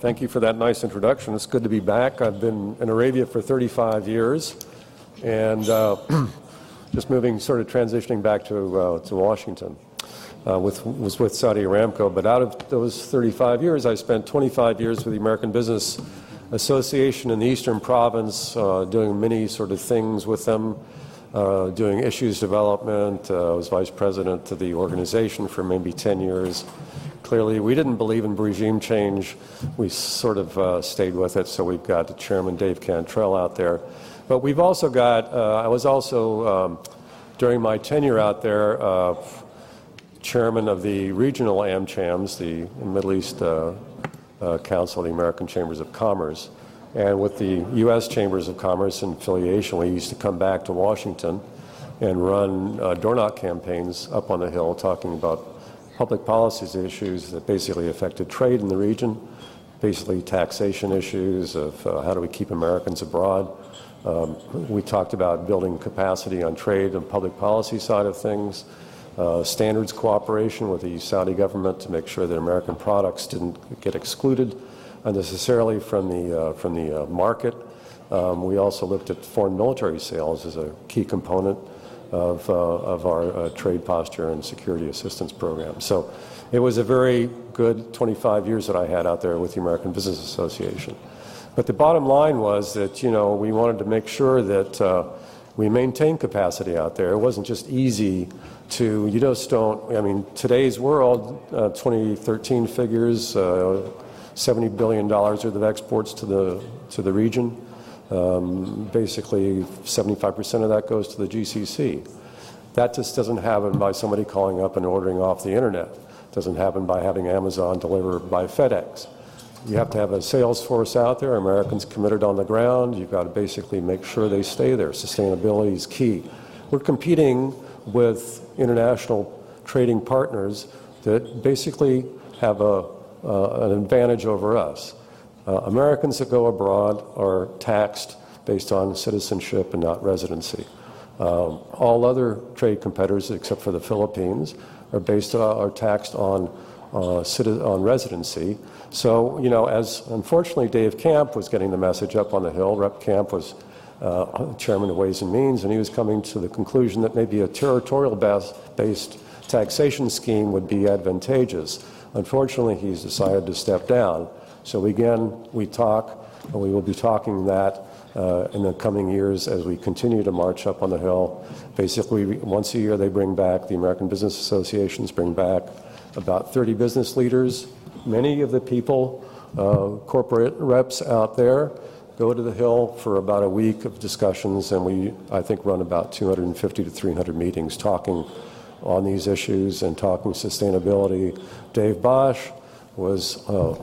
Thank you for that nice introduction. It's good to be back. I've been in Arabia for 35 years and uh, just moving, sort of transitioning back to, uh, to Washington. Uh, with, was with Saudi Aramco. But out of those 35 years, I spent 25 years with the American Business Association in the Eastern Province, uh, doing many sort of things with them, uh, doing issues development. Uh, I was vice president of the organization for maybe 10 years. Clearly, we didn't believe in regime change. We sort of uh, stayed with it, so we've got the chairman Dave Cantrell out there. But we've also got, uh, I was also, um, during my tenure out there, uh, chairman of the regional AmChams, the Middle East uh, Council of the American Chambers of Commerce. And with the U.S. Chambers of Commerce and affiliation, we used to come back to Washington and run uh, door knock campaigns up on the Hill talking about public policies issues that basically affected trade in the region, basically taxation issues of uh, how do we keep Americans abroad. Um, we talked about building capacity on trade and public policy side of things uh, standards cooperation with the Saudi government to make sure that American products didn't get excluded unnecessarily from the, uh, from the uh, market. Um, we also looked at foreign military sales as a key component of, uh, of our trade posture and security assistance program. So it was a very good 25 years that I had out there with the American Business Association. But the bottom line was that, you know, we wanted to make sure that uh, we maintained capacity out there. It wasn't just easy to, you just don't, I mean, today's world, uh, 2013 figures, uh, $70 billion worth of exports to the, to the region. Um, basically, 75% of that goes to the GCC. That just doesn't happen by somebody calling up and ordering off the internet. It doesn't happen by having Amazon deliver by FedEx. You have to have a sales force out there, Americans committed on the ground. You've got to basically make sure they stay there. Sustainability is key. We're competing with international trading partners that basically have a, an advantage over us. Uh, Americans that go abroad are taxed based on citizenship and not residency. Um, all other trade competitors, except for the Philippines, are based uh, are taxed on uh, on residency. So, you know, as unfortunately Dave Camp was getting the message up on the Hill, Rep Camp was uh, chairman of Ways and Means, and he was coming to the conclusion that maybe a territorial based taxation scheme would be advantageous. Unfortunately, he's decided to step down. So again, we talk, and we will be talking that uh, in the coming years as we continue to march up on the Hill. Basically, once a year they bring back, the American Business Associations bring back about 30 business leaders. Many of the people, uh, corporate reps out there, go to the Hill for about a week of discussions, and we, I think, run about 250 to 300 meetings talking on these issues and talking sustainability. Dave Bosch was uh,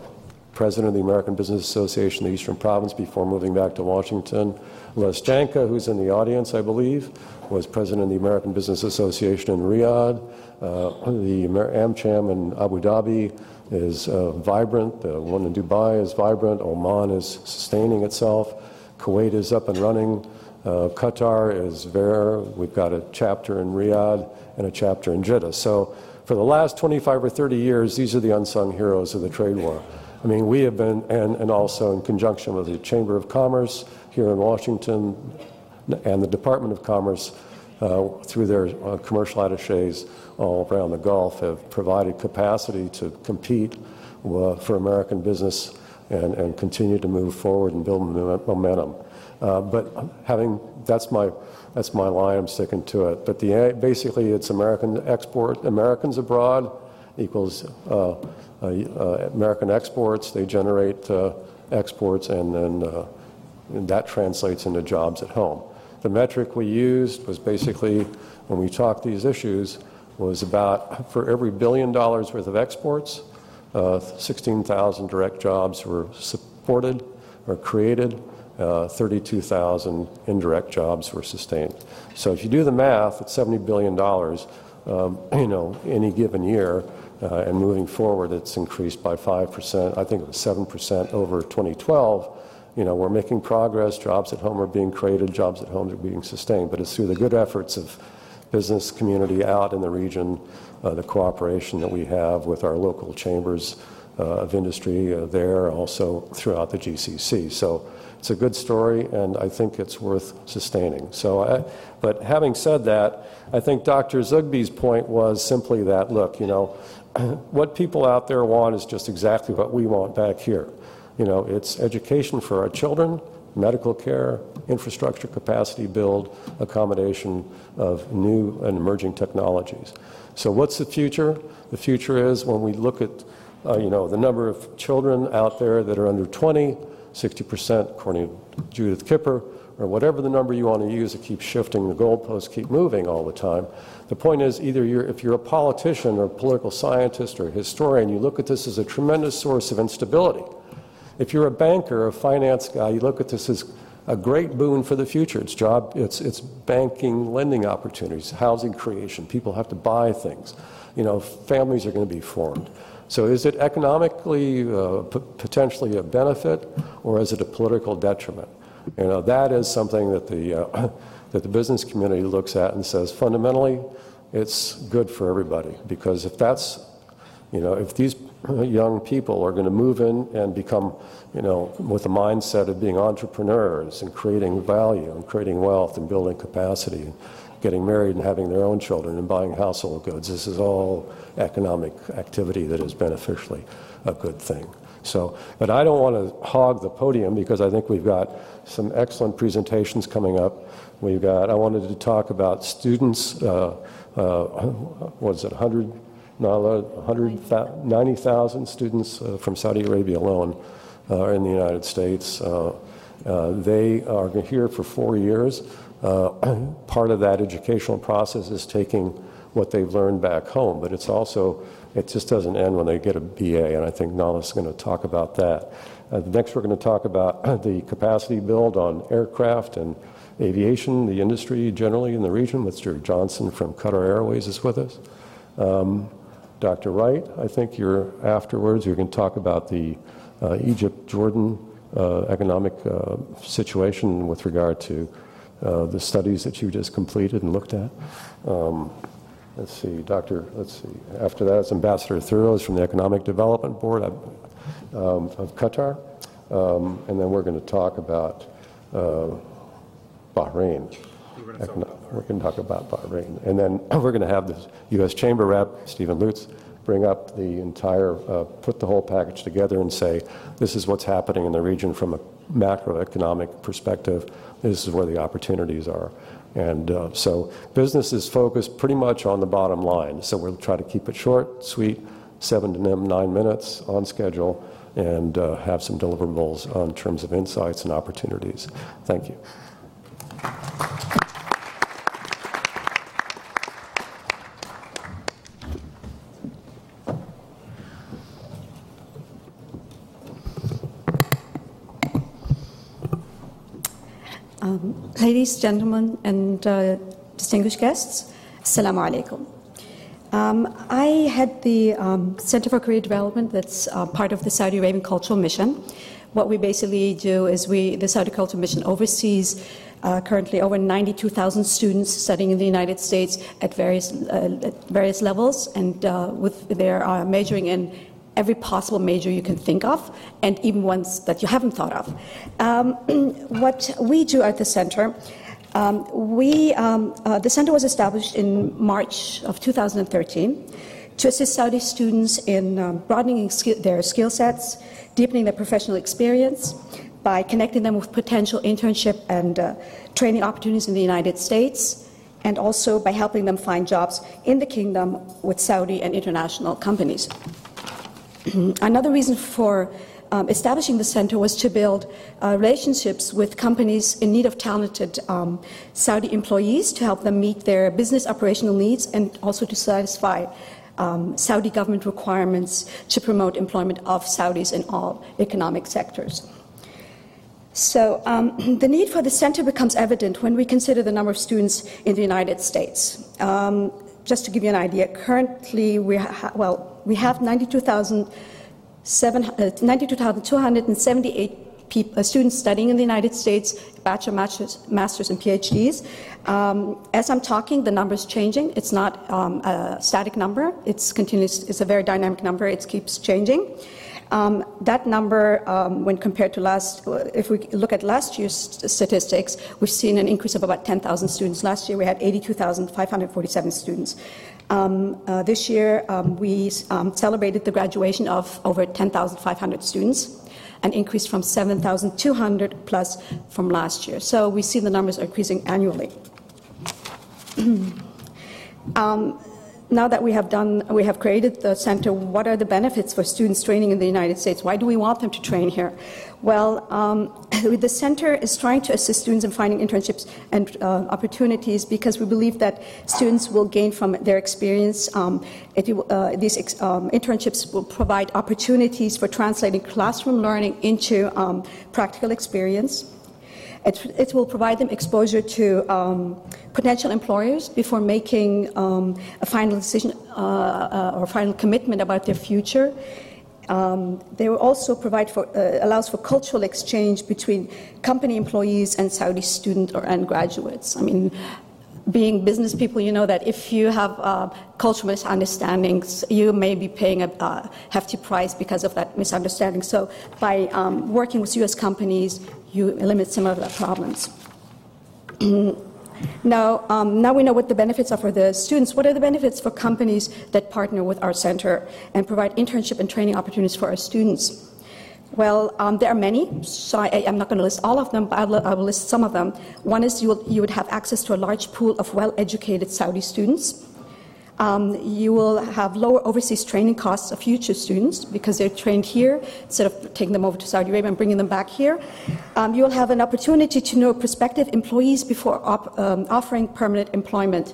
president of the American Business Association, in the Eastern Province, before moving back to Washington. Les Janka, who's in the audience, I believe, was president of the American Business Association in Riyadh. Uh, the AmCham in Abu Dhabi is uh, vibrant. The one in Dubai is vibrant. Oman is sustaining itself. Kuwait is up and running. Uh, Qatar is there. We've got a chapter in Riyadh and a chapter in Jeddah. So for the last 25 or 30 years, these are the unsung heroes of the trade war. I mean, we have been, and, and also in conjunction with the Chamber of Commerce here in Washington and the Department of Commerce uh, through their uh, commercial attaches, all around the Gulf have provided capacity to compete uh, for American business and, and continue to move forward and build momentum. Uh, but having that's my that's my line. I'm sticking to it. But the basically it's American export Americans abroad equals uh, uh, uh American exports. They generate uh, exports and then and that translates into jobs at home. The metric we used was basically when we talked these issues was about for every billion dollars worth of exports, uh, 16,000 direct jobs were supported or created. Uh, 32,000 indirect jobs were sustained. So if you do the math, it's 70 billion dollars. Um, you know, any given year, uh, and moving forward, it's increased by five percent. I think it was seven percent over 2012. You know, we're making progress. Jobs at home are being created. Jobs at home are being sustained. But it's through the good efforts of business community out in the region, uh, the cooperation that we have with our local chambers, uh, of industry uh, there, also throughout the GCC. So it's a good story, and I think it's worth sustaining. So, I, but having said that, I think Dr. Zogby's point was simply that look, you know, what people out there want is just exactly what we want back here. You know, it's education for our children, medical care, infrastructure capacity build, accommodation of new and emerging technologies. So what's the future? The future is when we look at, uh, you know, the number of children out there that are under 20, 60% according to Judith Kipper, or whatever the number you want to use, it keeps shifting, the goalposts keep moving all the time. The point is, either you're, if you're a politician or a political scientist or a historian, you look at this as a tremendous source of instability. If you're a banker, a finance guy, you look at this as a great boon for the future. It's job, it's, it's banking, lending opportunities, housing creation. People have to buy things. You know, families are going to be formed. So is it economically uh, p- potentially a benefit, or is it a political detriment? You know, that is something that the uh, that the business community looks at and says fundamentally, it's good for everybody because if that's you know, if these young people are going to move in and become, you know, with a mindset of being entrepreneurs and creating value and creating wealth and building capacity getting married and having their own children and buying household goods, this is all economic activity that is beneficially a good thing. So, but I don't want to hog the podium because I think we've got some excellent presentations coming up. We've got, I wanted to talk about students, uh, uh, what is it, 100 190,000 students uh, from Saudi Arabia alone are in the United States. Uh, uh, they are here for four years. part of that educational process is taking what they've learned back home, but it's also, it just doesn't end when they get a BA, and I think Nala's going to talk about that. Uh, next, we're going to talk about the capacity build on aircraft and aviation, the industry generally in the region. Mr. Johnson from Qatar Airways is with us. Um, Dr. Wright, I think you're afterwards. You're going to talk about the uh, Egypt Jordan uh, economic uh, situation with regard to uh, the studies that you just completed and looked at. Um, let's see, Dr. Let's see. After that, it's Ambassador Thuros from the Economic Development Board of, um, of Qatar. Um, and then we're going to talk about uh, Bahrain. We're going to talk about Bahrain. And then we're going to have the U.S. Chamber rep, Stephen Lutes, bring up the entire, uh, put the whole package together and say, this is what's happening in the region from a macroeconomic perspective. This is where the opportunities are. And uh, so business is focused pretty much on the bottom line. So we'll try to keep it short, sweet, seven to nine minutes on schedule, and uh, have some deliverables on terms of insights and opportunities. Thank you. Um, ladies, gentlemen, and uh, distinguished guests, Assalamu alaikum. Um, I head the um, Center for Career Development that's uh, part of the Saudi Arabian Cultural Mission. What we basically do is we, the Saudi Cultural Mission oversees uh, currently over 92,000 students studying in the United States at various, uh, at various levels, and uh, with, they're uh, majoring in every possible major you can think of, and even ones that you haven't thought of. Um, what we do at the center, um, we, um, uh, the center was established in March of 2013 to assist Saudi students in um, broadening their skill sets, deepening their professional experience by connecting them with potential internship and uh, training opportunities in the United States, and also by helping them find jobs in the kingdom with Saudi and international companies. Another reason for um, establishing the center was to build uh, relationships with companies in need of talented um, Saudi employees to help them meet their business operational needs and also to satisfy um, Saudi government requirements to promote employment of Saudis in all economic sectors. So, um, the need for the center becomes evident when we consider the number of students in the United States. Um, just to give you an idea, currently we ha- well we have 92,278 uh, uh, students studying in the United States, bachelor, masters, masters and PhDs. Um, as I'm talking, the number is changing. It's not um, a static number. It's continuous. It's a very dynamic number. It keeps changing. Um, that number, um, when compared to last, if we look at last year's statistics, we've seen an increase of about 10,000 students. Last year we had 82,547 students. Um, uh, this year um, we um, celebrated the graduation of over 10,500 students an increase from 7,200 plus from last year. So we see the numbers are increasing annually. now that we have done, we have created the center, what are the benefits for students training in the United States? Why do we want them to train here? Well, um, the center is trying to assist students in finding internships and uh, opportunities because we believe that students will gain from their experience. Um, it, uh, these um, internships will provide opportunities for translating classroom learning into um, practical experience. It, it, will provide them exposure to um, potential employers before making um, a final decision uh, uh, or final commitment about their future. Um, they will also provide for, uh, allows for cultural exchange between company employees and Saudi students or and graduates. I mean, being business people, you know that if you have uh, cultural misunderstandings, you may be paying a uh, hefty price because of that misunderstanding. So, by um, working with U.S. companies, you eliminate some of the problems. now, um, now we know what the benefits are for the students. What are the benefits for companies that partner with our center and provide internship and training opportunities for our students? Well, um, there are many, so I, am not going to list all of them, but I will, I will list some of them. One is you, will, you would have access to a large pool of well educated Saudi students. Um, you will have lower overseas training costs of future students because they're trained here instead of taking them over to Saudi Arabia and bringing them back here. Um, you will have an opportunity to know prospective employees before op- um, offering permanent employment.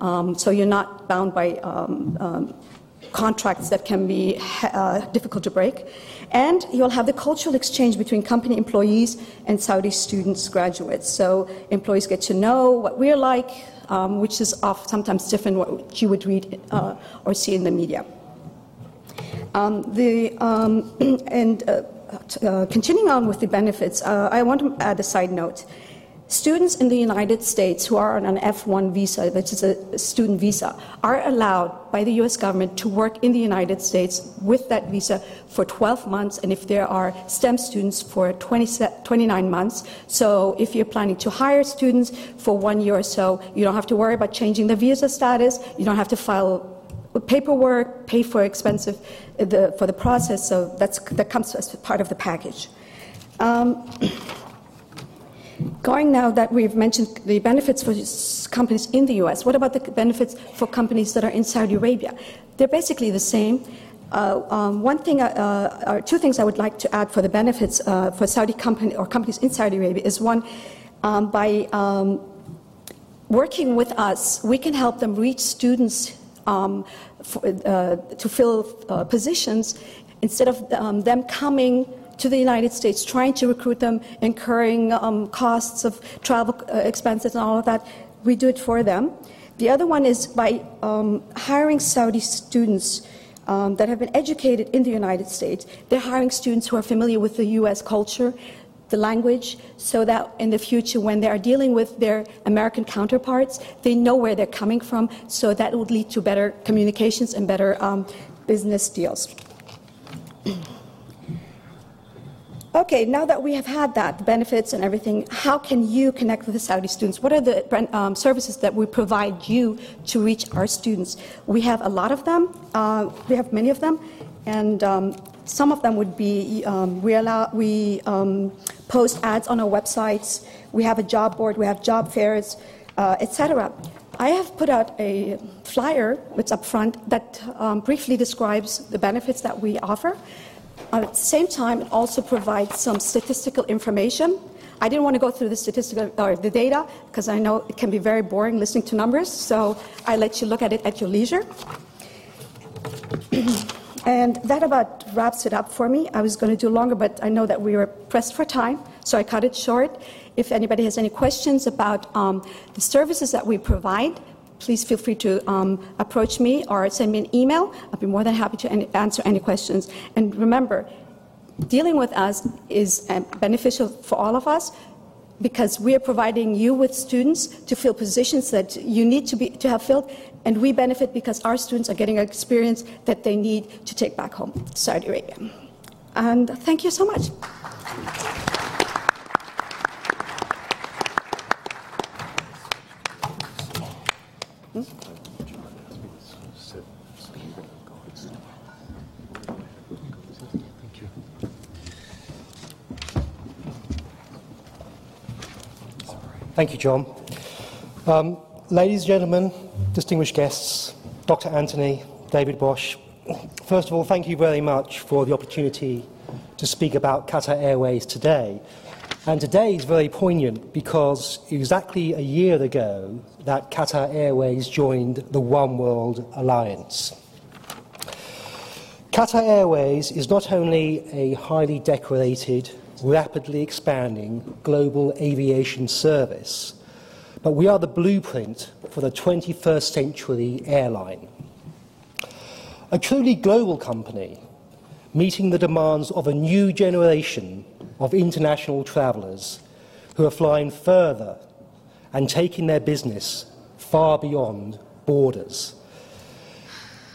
Um, so you're not bound by um, um, contracts that can be uh, difficult to break. And you'll have the cultural exchange between company employees and Saudi students, graduates. So employees get to know what we're like, um, which is off, sometimes different what you would read uh, or see in the media. Um, the, um, and uh, uh, continuing on with the benefits, uh, I want to add a side note. Students in the United States who are on an F1 visa, which is a student visa, are allowed by the US government to work in the United States with that visa for 12 months, and if there are STEM students, for 20, 29 months. So if you're planning to hire students for one year or so, you don't have to worry about changing the visa status, you don't have to file paperwork, pay for expensive the, for the process, so that comes as part of the package. Um, Going now that we've mentioned the benefits for companies in the US, what about the benefits for companies that are in Saudi Arabia? They're basically the same. Uh, um, one thing, uh, uh, or two things I would like to add for the benefits uh, for Saudi company or companies in Saudi Arabia is one, um, by um, working with us, we can help them reach students um, for, uh, to fill uh, positions instead of um, them coming to the United States, trying to recruit them, incurring um, costs of travel uh, expenses and all of that. We do it for them. The other one is by um, hiring Saudi students um, that have been educated in the United States. They're hiring students who are familiar with the U.S. culture, the language, so that in the future, when they are dealing with their American counterparts, they know where they're coming from, so that would lead to better communications and better um, business deals. Okay, now that we have had that, the benefits and everything, how can you connect with the Saudi students? What are the um, services that we provide you to reach our students? We have a lot of them. Uh, we have many of them, and um, some of them would be um, we allow we um, post ads on our websites. We have a job board. We have job fairs, uh, etc. I have put out a flyer, it's up front, that um, briefly describes the benefits that we offer. At the same time, it also provides some statistical information. I didn't want to go through the statistical or the data because I know it can be very boring listening to numbers, so I let you look at it at your leisure. and that about wraps it up for me. I was going to do longer, but I know that we were pressed for time, so I cut it short. If anybody has any questions about um, the services that we provide, please feel free to um, approach me or send me an email. I'll be more than happy to any, answer any questions. And remember, dealing with us is uh, beneficial for all of us because we are providing you with students to fill positions that you need to, be, to have filled, and we benefit because our students are getting experience that they need to take back home to Saudi Arabia. And thank you so much. Thank you, John. Um, ladies and gentlemen, distinguished guests, Dr. Anthony, David Bosch, first of all, thank you very much for the opportunity to speak about Qatar Airways today. And today is very poignant because exactly a year ago that Qatar Airways joined the One World Alliance. Qatar Airways is not only a highly decorated rapidly expanding global aviation service, but we are the blueprint for the 21st century airline. A truly global company, meeting the demands of a new generation of international travellers who are flying further and taking their business far beyond borders.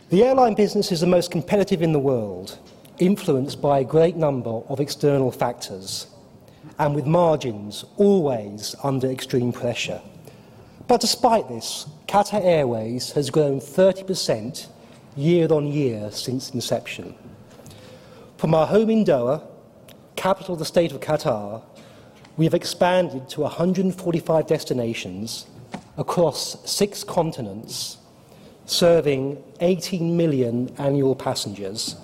The airline business is the most competitive in the world, influenced by a great number of external factors and with margins always under extreme pressure. But despite this, Qatar Airways has grown 30% year on year since inception. From our home in Doha, capital of the state of Qatar, we have expanded to 145 destinations across six continents, serving 18 million annual passengers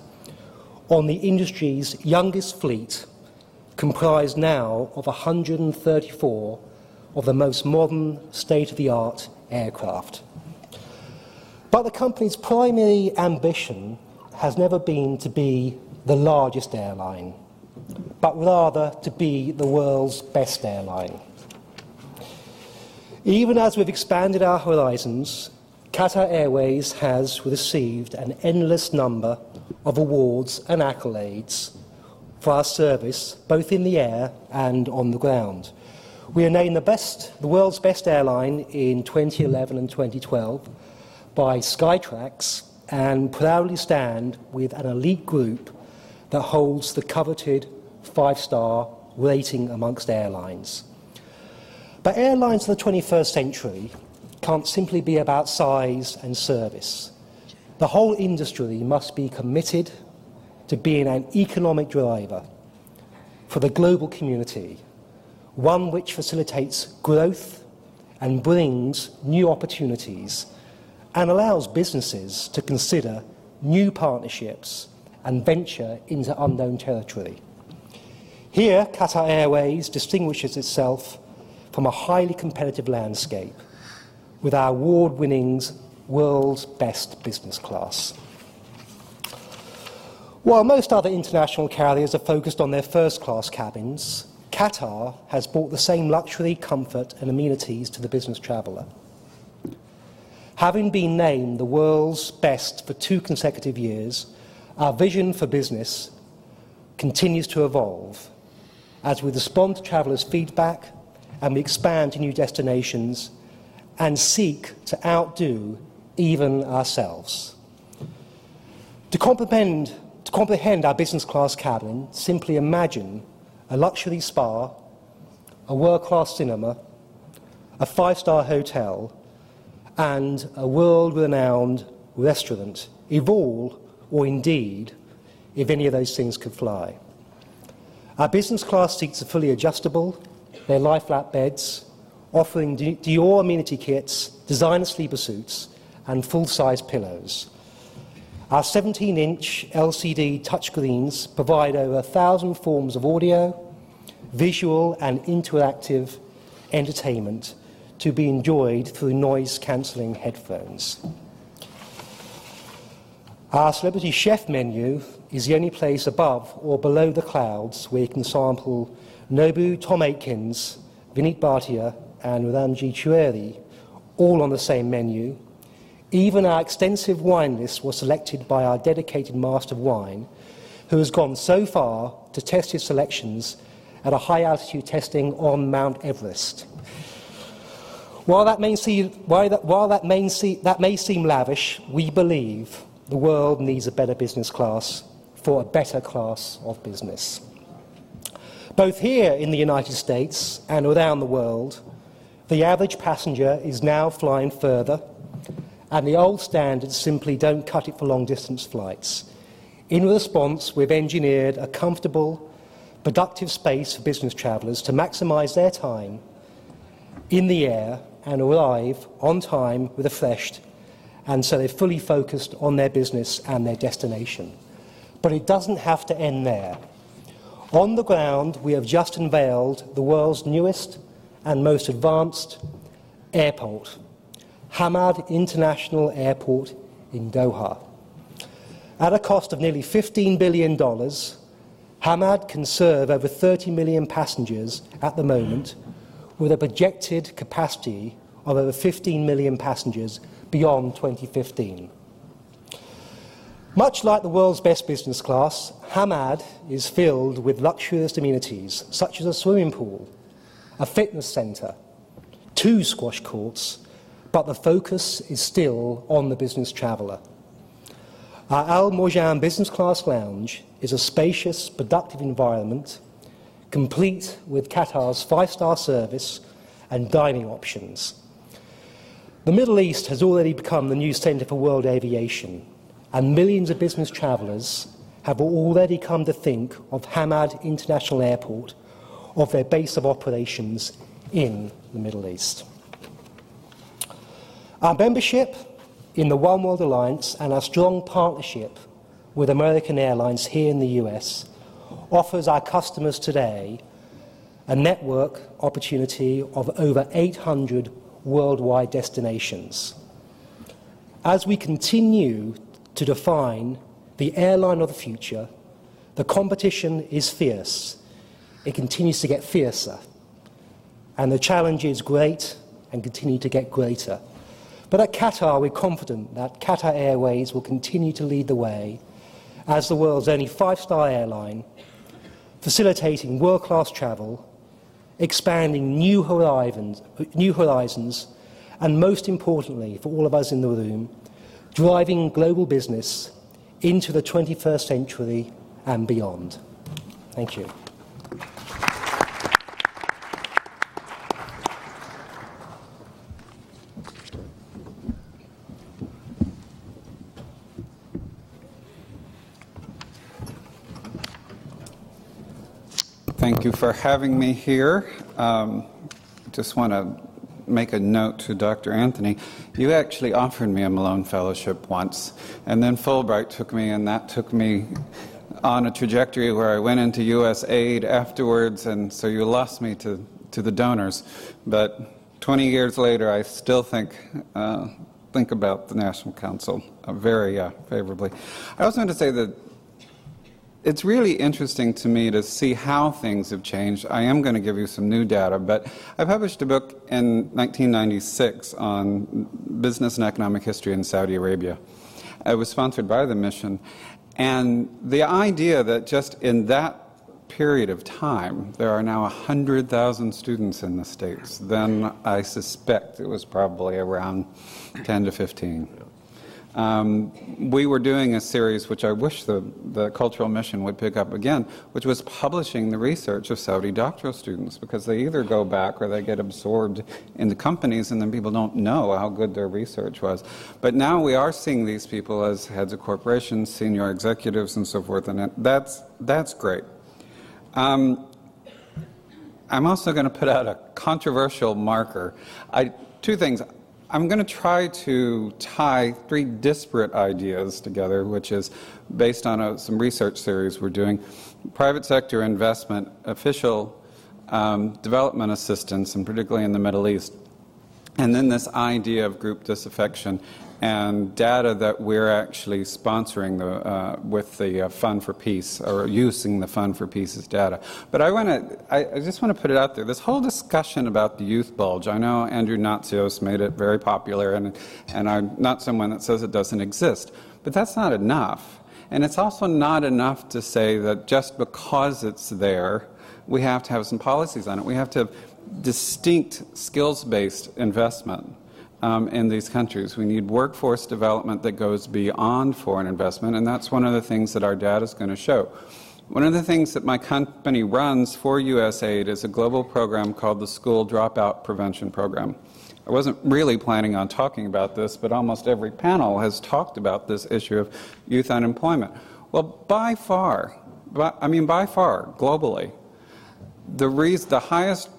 on the industry's youngest fleet, comprised now of 134 of the most modern, state of the art aircraft. But the company's primary ambition has never been to be the largest airline, but rather to be the world's best airline. Even as we've expanded our horizons, Qatar Airways has received an endless number of awards and accolades for our service, both in the air and on the ground. We are named the, best, the world's best airline in 2011 and 2012 by Skytrax and proudly stand with an elite group that holds the coveted five star rating amongst airlines. But airlines of the 21st century can't simply be about size and service. The whole industry must be committed to being an economic driver for the global community, one which facilitates growth and brings new opportunities and allows businesses to consider new partnerships and venture into unknown territory. Here, Qatar Airways distinguishes itself from a highly competitive landscape with our award winning world's best business class. While most other international carriers are focused on their first class cabins, Qatar has brought the same luxury, comfort, and amenities to the business traveller. Having been named the world's best for two consecutive years, our vision for business continues to evolve as we respond to travellers' feedback and we expand to new destinations and seek to outdo even ourselves. To comprehend, to comprehend our business class cabin, simply imagine a luxury spa, a world class cinema, a five star hotel, and a world renowned restaurant, if all, or indeed, if any of those things could fly. Our business class seats are fully adjustable, they're lie flat beds, offering Dior amenity kits, designer sleeper suits, and full-size pillows. Our 17-inch LCD touchscreens provide over a thousand forms of audio, visual and interactive entertainment to be enjoyed through noise-cancelling headphones. Our celebrity chef menu is the only place above or below the clouds where you can sample Nobu Tom Aikens, Vineet Bhatia, and Ramzi Choueiri, all on the same menu. Even our extensive wine list was selected by our dedicated master of wine, who has gone so far to test his selections at a high altitude testing on Mount Everest. While that may that, while that may, that may seem lavish, we believe the world needs a better business class, for a better class of business. Both here in the United States and around the world, the average passenger is now flying further, and the old standards simply don't cut it for long distance flights. In response, we've engineered a comfortable, productive space for business travellers to maximise their time in the air and arrive on time, refreshed, and so they're fully focused on their business and their destination. But it doesn't have to end there. On the ground, we have just unveiled the world's newest and most advanced airport, Hamad International Airport in Doha. At a cost of nearly $15 billion, Hamad can serve over 30 million passengers at the moment, with a projected capacity of over 15 million passengers beyond 2015. Much like the world's best business class, Hamad is filled with luxurious amenities such as a swimming pool, a fitness centre, two squash courts, but the focus is still on the business traveller. Our Al Mourjan Business Class Lounge is a spacious, productive environment, complete with Qatar's five star service and dining options. The Middle East has already become the new centre for world aviation, and millions of business travellers have already come to think of Hamad International Airport of their base of operations in the Middle East. Our membership in the One World Alliance and our strong partnership with American Airlines here in the US offers our customers today a network opportunity of over 800 worldwide destinations. As we continue to define the airline of the future. The competition is fierce. It continues to get fiercer. And the challenge is great and continue to get greater. But at Qatar, we're confident that Qatar Airways will continue to lead the way as the world's only five star airline, facilitating world class travel, expanding new horizons, new horizons, and most importantly, for all of us in the room, driving global business into the 21st century and beyond. Thank you. Thank you for having me here. Um, just want to make a note to Dr. Anthony. You actually offered me a Malone Fellowship once, and then Fulbright took me, and that took me on a trajectory where I went into USAID afterwards, and so you lost me to, to the donors. But 20 years later, I still think, uh, think about the National Council uh, very uh, favorably. I also want to say that it's really interesting to me to see how things have changed. I am going to give you some new data, but I published a book in 1996 on business and economic history in Saudi Arabia. It was sponsored by the mission. And the idea that just in that period of time, there are now 100,000 students in the States, then I suspect it was probably around 10 to 15. Um, we were doing a series which I wish the, the Cultural Mission would pick up again, which was publishing the research of Saudi doctoral students because they either go back or they get absorbed into companies and then people don't know how good their research was. But now we are seeing these people as heads of corporations, senior executives, and so forth, and that's, that's great. Um, I'm also going to put out a controversial marker. I, two things. I'm going to try to tie three disparate ideas together, which is based on a, some research series we're doing private sector investment, official um, development assistance, and particularly in the Middle East. And then this idea of group disaffection and data that we're actually sponsoring the, uh, with the uh, Fund for Peace or using the Fund for Peace's data. But I want to, I, I, just want to put it out there. This whole discussion about the youth bulge, I know Andrew Natsios made it very popular, and, and I'm not someone that says it doesn't exist, but that's not enough. And it's also not enough to say that just because it's there, we have to have some policies on it. We have to have distinct skills based investment um, in these countries. We need workforce development that goes beyond foreign investment, and that's one of the things that our data is going to show. One of the things that my company runs for USAID is a global program called the School Dropout Prevention Program. I wasn't really planning on talking about this, but almost every panel has talked about this issue of youth unemployment. Well, by far, by, I mean by far, globally, the, the highest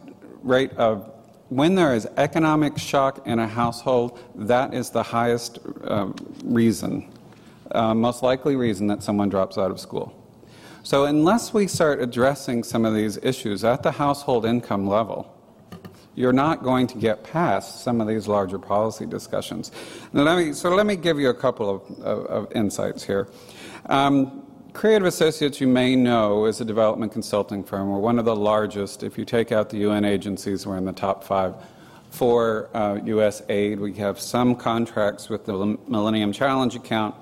rate of when there is economic shock in a household, that is the highest uh, reason, uh, most likely reason that someone drops out of school. So, unless we start addressing some of these issues at the household income level, you're not going to get past some of these larger policy discussions. Let me, so, let me give you a couple of, of, of insights here. Um, Creative Associates, you may know, is a development consulting firm. We're one of the largest. If you take out the UN agencies, we're in the top five. For uh, USAID, we have some contracts with the Millennium Challenge Account,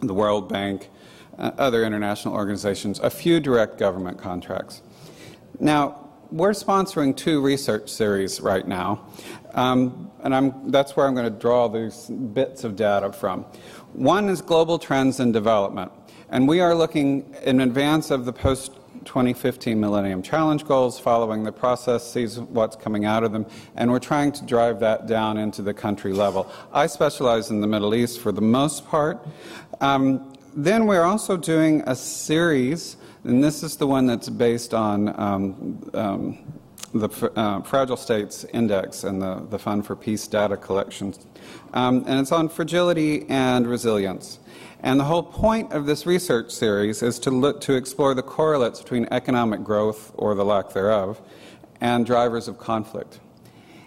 the World Bank, uh, other international organizations, a few direct government contracts. Now, we're sponsoring two research series right now, um, and I'm, that's where I'm going to draw these bits of data from. One is global trends in development. And we are looking in advance of the post 2015 Millennium Challenge goals, following the process, sees what's coming out of them, and we're trying to drive that down into the country level. I specialize in the Middle East for the most part. Um, then we're also doing a series, and this is the one that's based on um, um, the uh, Fragile States Index and the, the Fund for Peace data collections. Um, and it's on fragility and resilience. And the whole point of this research series is to look to explore the correlates between economic growth or the lack thereof and drivers of conflict.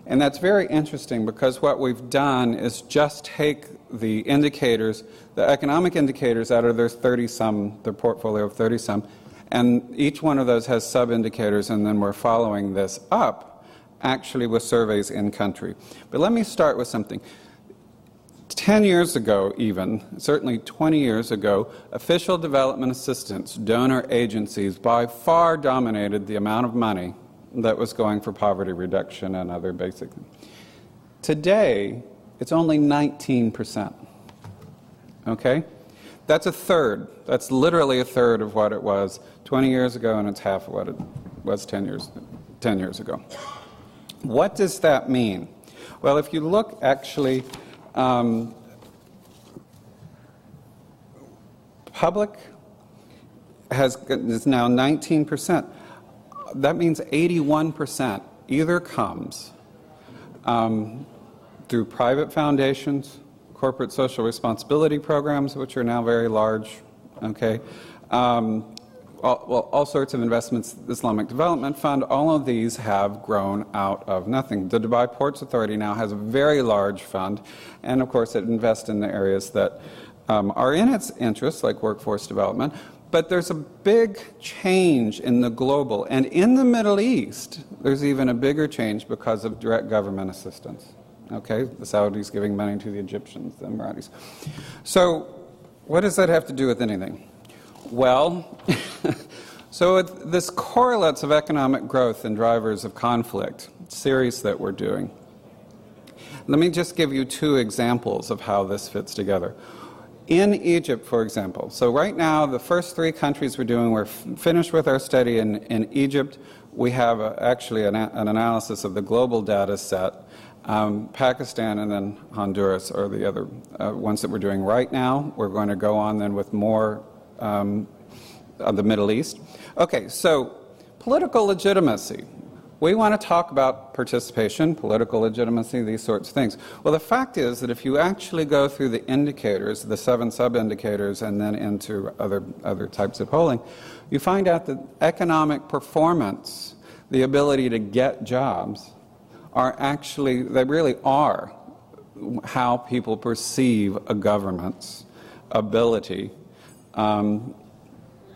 And that's very interesting because what we've done is just take the indicators, the economic indicators out of their 30 some, their portfolio of 30 some, and each one of those has sub indicators, and then we're following this up actually with surveys in country. But let me start with something. 10 years ago, even, certainly 20 years ago, official development assistance, donor agencies by far dominated the amount of money that was going for poverty reduction and other basic things. Today, it's only 19%. Okay? That's a third. That's literally a third of what it was 20 years ago, and it's half of what it was 10 years, 10 years ago. What does that mean? Well, if you look actually um, public has is now 19%. That means 81% either comes um, through private foundations, corporate social responsibility programs, which are now very large, okay, um, all, well, all sorts of investments, Islamic Development Fund, all of these have grown out of nothing. The Dubai Ports Authority now has a very large fund, and of course, it invests in the areas that um, are in its interests, like workforce development. But there's a big change in the global, and in the Middle East, there's even a bigger change because of direct government assistance. Okay, the Saudis giving money to the Egyptians, the Emiratis. So, what does that have to do with anything? Well, so this correlates of economic growth and drivers of conflict series that we're doing. Let me just give you two examples of how this fits together. In Egypt, for example, so right now, the first three countries we're doing, we're f- finished with our study in, in Egypt. We have a, actually an, a, an, analysis of the global data set. Um, Pakistan and then Honduras are the other uh, ones that we're doing right now. We're going to go on then with more um, the Middle East. Okay, so political legitimacy. We want to talk about participation, political legitimacy, these sorts of things. Well, the fact is that if you actually go through the indicators, the seven sub indicators, and then into other, other types of polling, you find out that economic performance, the ability to get jobs, are actually, they really are how people perceive a government's ability um,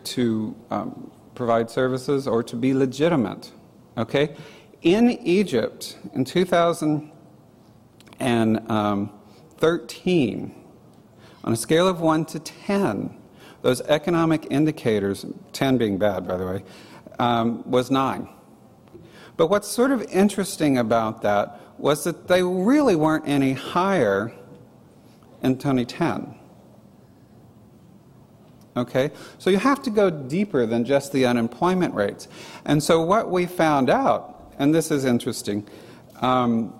to um, provide services or to be legitimate. Okay? In Egypt, in 2013, on a scale of 1 to 10, those economic indicators, 10 being bad, by the way, um, was 9. But what's sort of interesting about that was that they really weren't any higher in 2010. Okay? So you have to go deeper than just the unemployment rates. And so what we found out, and this is interesting, um,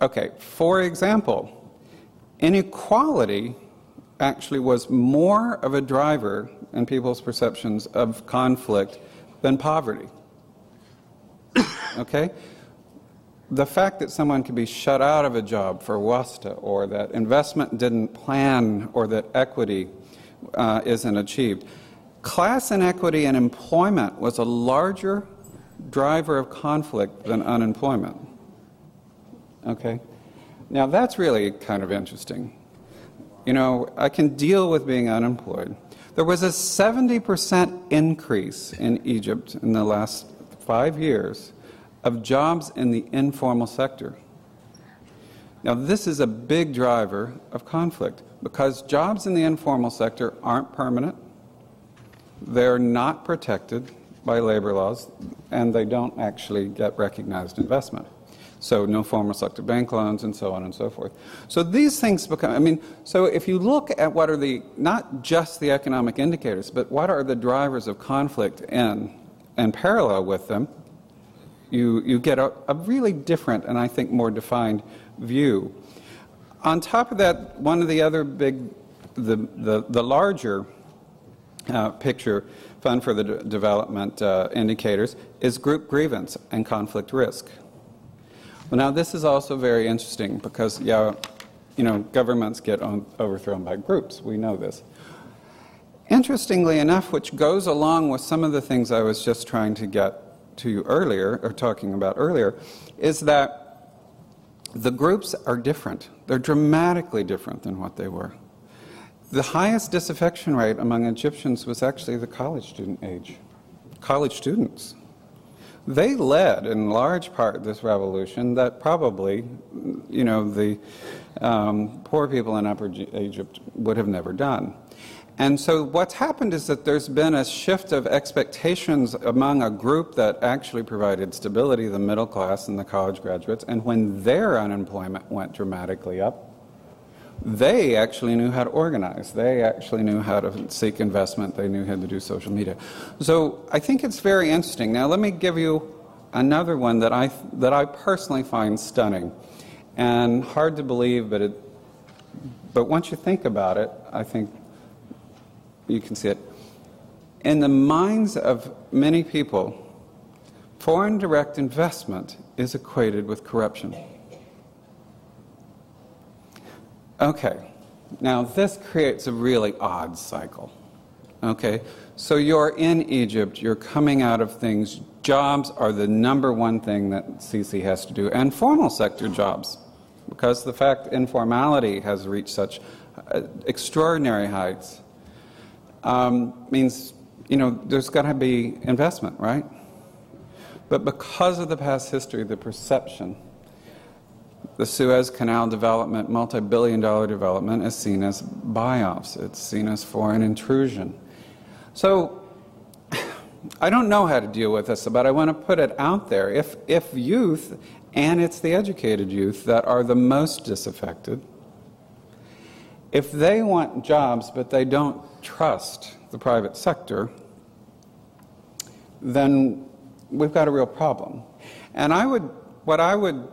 okay, for example, inequality actually was more of a driver in people's perceptions of conflict than poverty. okay? The fact that someone could be shut out of a job for WASTA, or that investment didn't plan, or that equity uh, isn't achieved. Class inequity in employment was a larger driver of conflict than unemployment. Okay? Now that's really kind of interesting. You know, I can deal with being unemployed. There was a 70% increase in Egypt in the last five years of jobs in the informal sector. Now, this is a big driver of conflict because jobs in the informal sector aren't permanent, they're not protected by labor laws, and they don't actually get recognized investment. So, no formal sector bank loans, and so on and so forth. So, these things become, I mean, so if you look at what are the, not just the economic indicators, but what are the drivers of conflict in, and parallel with them, you, you get a, a really different and I think more defined view. On top of that, one of the other big, the, the, the larger uh, picture fund for the de- development uh, indicators is group grievance and conflict risk. Well, now this is also very interesting because, yeah, you know, governments get on, overthrown by groups. We know this. Interestingly enough, which goes along with some of the things I was just trying to get to you earlier, or talking about earlier, is that the groups are different. They're dramatically different than what they were. The highest disaffection rate among Egyptians was actually the college student age. College students. They led, in large part, this revolution that probably, you know, the um, poor people in Upper Egypt would have never done. And so what's happened is that there's been a shift of expectations among a group that actually provided stability, the middle class and the college graduates, and when their unemployment went dramatically up, they actually knew how to organize. They actually knew how to seek investment. They knew how to do social media. So I think it's very interesting. Now let me give you another one that I, that I personally find stunning and hard to believe, but, it, but once you think about it, I think you can see it. In the minds of many people, foreign direct investment is equated with corruption. Okay, now this creates a really odd cycle. Okay, so you're in Egypt, you're coming out of things. Jobs are the number one thing that Sisi has to do, and formal sector jobs, because the fact informality has reached such uh, extraordinary heights um, means, you know, there's got to be investment, right? But because of the past history, the perception, the Suez Canal development, multi billion dollar development, is seen as buy offs, it's seen as foreign intrusion. So, I don't know how to deal with this, but I want to put it out there. If, if youth, and it's the educated youth that are the most disaffected, if they want jobs but they don't trust the private sector, then we've got a real problem. And I would, what I would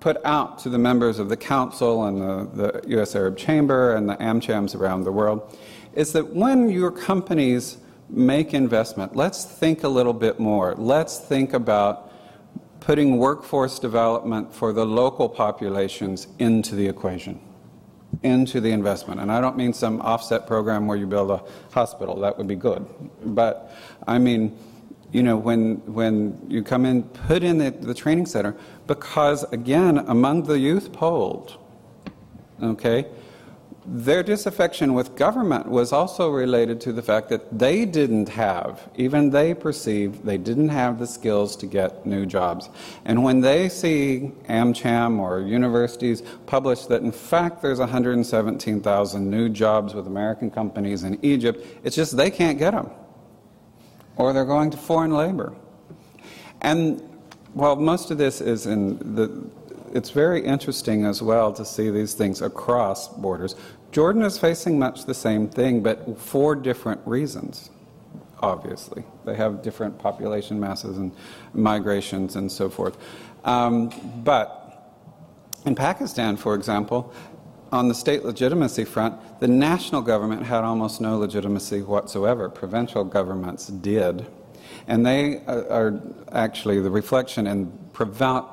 put out to the members of the Council and the, the U.S. Arab Chamber and the AmChams around the world is that when your companies make investment, let's think a little bit more. Let's think about putting workforce development for the local populations into the equation into the investment. And I don't mean some offset program where you build a hospital. That would be good. But I mean, you know, when, when you come in, put in the, the training center, because again, among the youth polled, okay, their disaffection with government was also related to the fact that they didn't have, even they perceived they didn't have the skills to get new jobs. And when they see AmCham or universities publish that in fact there's 117,000 new jobs with American companies in Egypt, it's just they can't get them. Or they're going to foreign labor. And well, most of this is in the it's very interesting as well to see these things across borders. Jordan is facing much the same thing, but for different reasons, obviously. They have different population masses and migrations and so forth. Um, but in Pakistan, for example, on the state legitimacy front, the national government had almost no legitimacy whatsoever. Provincial governments did. And they uh, are actually the reflection in,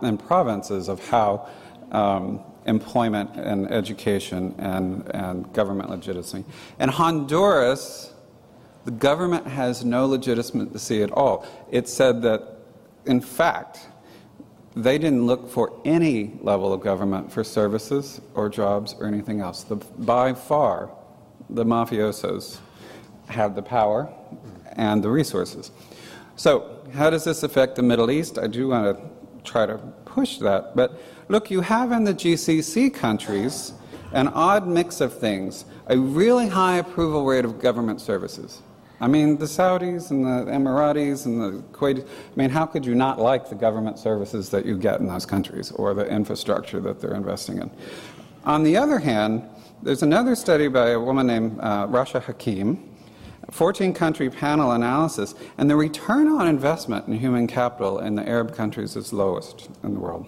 in provinces of how um, employment and education and, and government legitimacy. In Honduras, the government has no legitimacy at all. It said that, in fact, they didn't look for any level of government for services or jobs or anything else. The, by far, the mafiosos had the power and the resources. So, how does this affect the Middle East? I do want to try to push that. But look, you have in the GCC countries an odd mix of things a really high approval rate of government services. I mean, the Saudis and the Emiratis and the Kuwaitis, I mean, how could you not like the government services that you get in those countries or the infrastructure that they're investing in? On the other hand, there's another study by a woman named uh, Rasha Hakim, 14 country panel analysis, and the return on investment in human capital in the Arab countries is lowest in the world.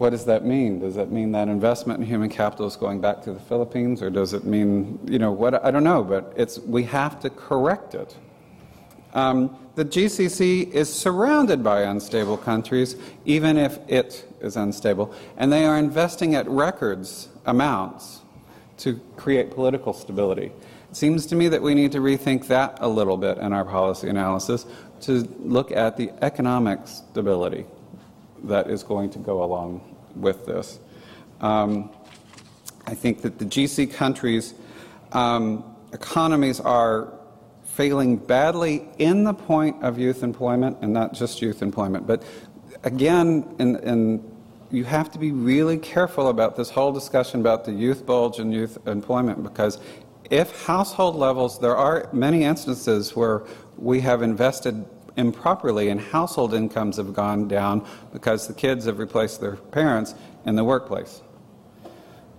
What does that mean? Does that mean that investment in human capital is going back to the Philippines, or does it mean, you know, what? I don't know, but it's, we have to correct it. Um, the GCC is surrounded by unstable countries, even if it is unstable, and they are investing at records amounts to create political stability. It seems to me that we need to rethink that a little bit in our policy analysis to look at the economic stability that is going to go along with this. Um, I think that the GC countries' um, economies are failing badly in the point of youth employment, and not just youth employment, but again, in, in you have to be really careful about this whole discussion about the youth bulge and youth employment because if household levels, there are many instances where we have invested improperly and household incomes have gone down because the kids have replaced their parents in the workplace.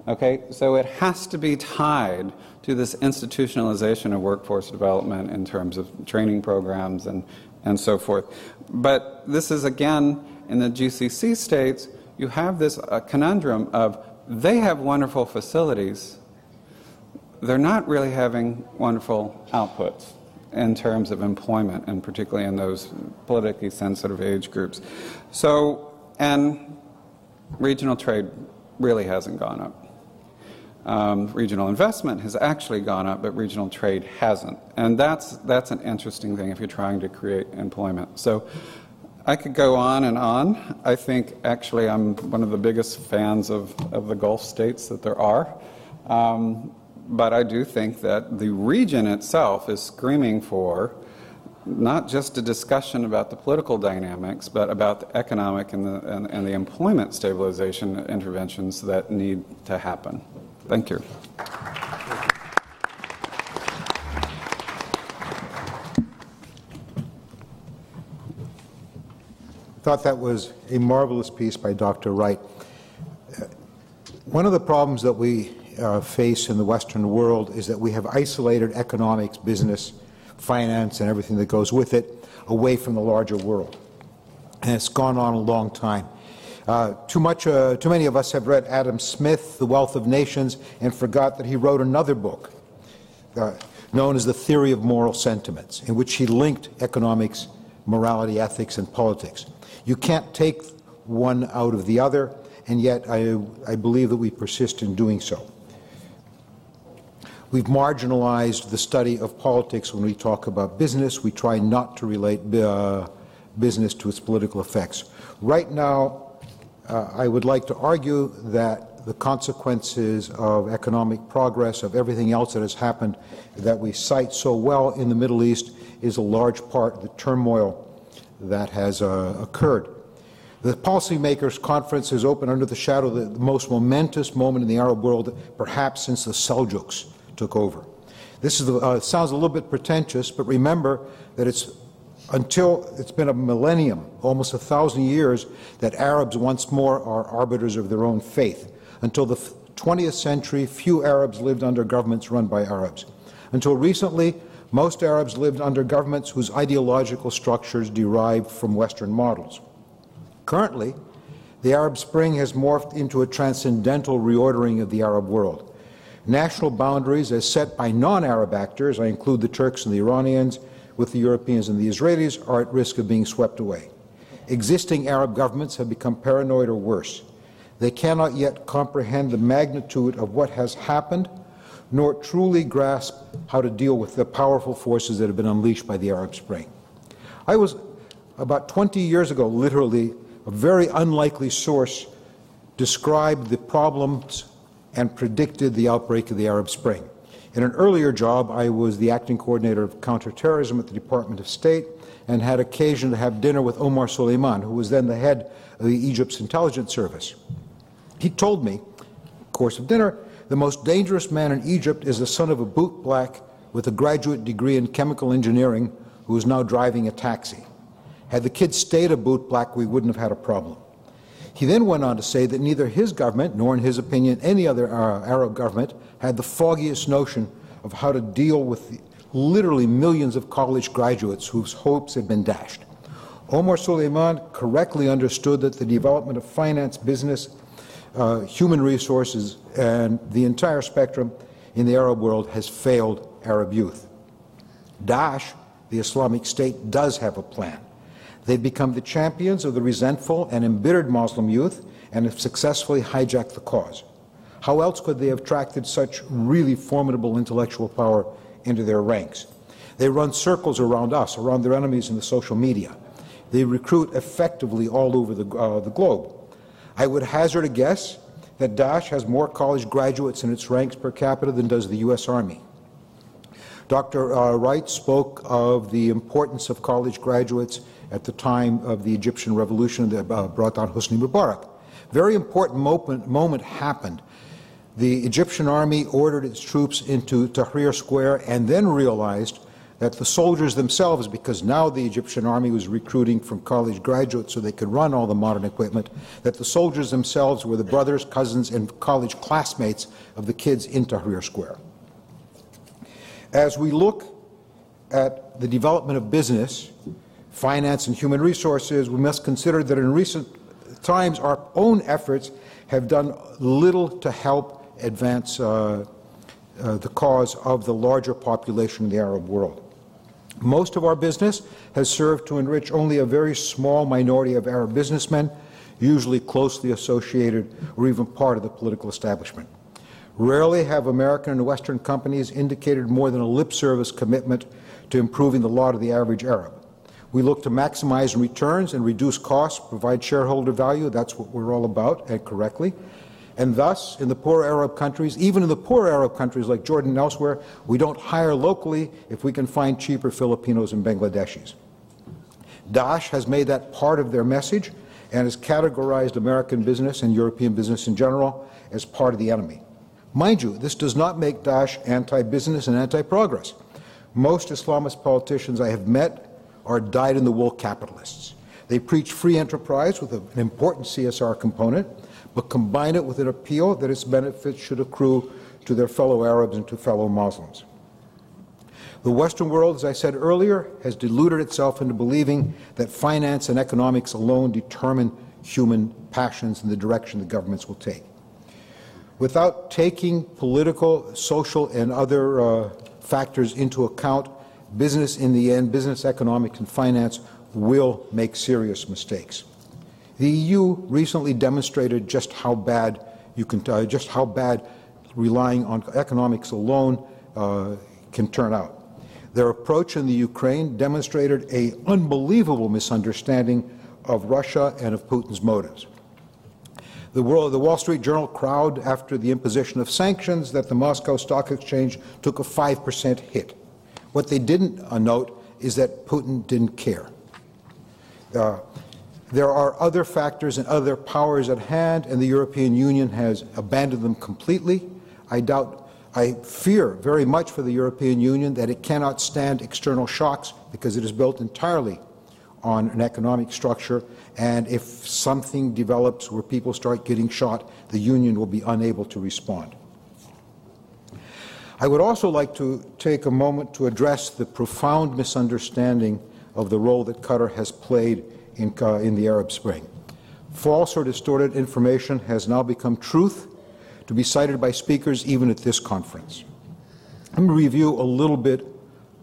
Okay, so it has to be tied to this institutionalization of workforce development in terms of training programs and, and so forth. But this is again in the GCC states, you have this uh, conundrum of they have wonderful facilities, they're not really having wonderful outputs in terms of employment, and particularly in those politically sensitive age groups. So, and regional trade really hasn't gone up. Um, regional investment has actually gone up, but regional trade hasn't. And that's, that's an interesting thing if you're trying to create employment. So I could go on and on. I think actually I'm one of the biggest fans of, of the Gulf states that there are. Um, but I do think that the region itself is screaming for not just a discussion about the political dynamics, but about the economic and the, and, and the employment stabilization interventions that need to happen. Thank you. I thought that was a marvelous piece by Dr. Wright. One of the problems that we uh, face in the Western world is that we have isolated economics, business, finance, and everything that goes with it away from the larger world. And it's gone on a long time. Uh, too much, uh, too many of us have read Adam Smith, The Wealth of Nations, and forgot that he wrote another book uh, known as The Theory of Moral Sentiments, in which he linked economics, morality, ethics, and politics. You can't take one out of the other, and yet I, I believe that we persist in doing so. We've marginalized the study of politics when we talk about business. We try not to relate uh, business to its political effects. Right now, uh, I would like to argue that the consequences of economic progress, of everything else that has happened that we cite so well in the Middle East, is a large part of the turmoil that has uh, occurred. The Policymakers Conference is open under the shadow of the most momentous moment in the Arab world, perhaps since the Seljuks took over. This uh, sounds a little bit pretentious, but remember that it's until it's been a millennium, almost a thousand years, that Arabs once more are arbiters of their own faith. Until the 20th century, few Arabs lived under governments run by Arabs. Until recently, most Arabs lived under governments whose ideological structures derived from Western models. Currently, the Arab Spring has morphed into a transcendental reordering of the Arab world. National boundaries, as set by non Arab actors, I include the Turks and the Iranians, with the Europeans and the Israelis, are at risk of being swept away. Existing Arab governments have become paranoid or worse. They cannot yet comprehend the magnitude of what has happened, nor truly grasp how to deal with the powerful forces that have been unleashed by the Arab Spring. I was, about 20 years ago, literally, a very unlikely source described the problems and predicted the outbreak of the Arab Spring. In an earlier job, I was the acting coordinator of counterterrorism at the Department of State and had occasion to have dinner with Omar Suleiman, who was then the head of the Egypt's intelligence service. He told me, course of dinner, the most dangerous man in Egypt is the son of a bootblack with a graduate degree in chemical engineering who is now driving a taxi. Had the kid stayed a bootblack, we wouldn't have had a problem. He then went on to say that neither his government, nor in his opinion any other Arab government, had the foggiest notion of how to deal with the, literally millions of college graduates whose hopes had been dashed. Omar Suleiman correctly understood that the development of finance, business, uh, human resources, and the entire spectrum in the Arab world has failed Arab youth. Daesh, the Islamic State, does have a plan. They've become the champions of the resentful and embittered Muslim youth and have successfully hijacked the cause. How else could they have attracted such really formidable intellectual power into their ranks? They run circles around us, around their enemies in the social media. They recruit effectively all over the, uh, the globe. I would hazard a guess that Daesh has more college graduates in its ranks per capita than does the U.S. Army. Dr. Uh, Wright spoke of the importance of college graduates at the time of the Egyptian revolution that uh, brought down Hosni Mubarak. Very important moment, moment happened. The Egyptian army ordered its troops into Tahrir Square and then realized that the soldiers themselves, because now the Egyptian army was recruiting from college graduates so they could run all the modern equipment, that the soldiers themselves were the brothers, cousins, and college classmates of the kids in Tahrir Square. As we look at the development of business, finance, and human resources, we must consider that in recent times our own efforts have done little to help advance uh, uh, the cause of the larger population in the Arab world. Most of our business has served to enrich only a very small minority of Arab businessmen, usually closely associated or even part of the political establishment. Rarely have American and Western companies indicated more than a lip service commitment to improving the lot of the average Arab. We look to maximize returns and reduce costs, provide shareholder value. That's what we're all about, and correctly. And thus, in the poor Arab countries, even in the poor Arab countries like Jordan and elsewhere, we don't hire locally if we can find cheaper Filipinos and Bangladeshis. Daesh has made that part of their message and has categorized American business and European business in general as part of the enemy. Mind you, this does not make Daesh anti business and anti progress. Most Islamist politicians I have met are dyed in the wool capitalists. They preach free enterprise with an important CSR component, but combine it with an appeal that its benefits should accrue to their fellow Arabs and to fellow Muslims. The Western world, as I said earlier, has deluded itself into believing that finance and economics alone determine human passions and the direction the governments will take. Without taking political, social, and other uh, factors into account, business in the end, business economics and finance will make serious mistakes. The EU recently demonstrated just how bad you can, uh, just how bad relying on economics alone uh, can turn out. Their approach in the Ukraine demonstrated a unbelievable misunderstanding of Russia and of Putin's motives. The, world, the Wall Street Journal crowd after the imposition of sanctions that the Moscow Stock Exchange took a 5% hit. What they didn't uh, note is that Putin didn't care. Uh, there are other factors and other powers at hand, and the European Union has abandoned them completely. I doubt I fear very much for the European Union that it cannot stand external shocks because it is built entirely on an economic structure, and if something develops where people start getting shot, the Union will be unable to respond. I would also like to take a moment to address the profound misunderstanding of the role that Qatar has played in, uh, in the Arab Spring. False or distorted information has now become truth to be cited by speakers even at this conference. I'm going to review a little bit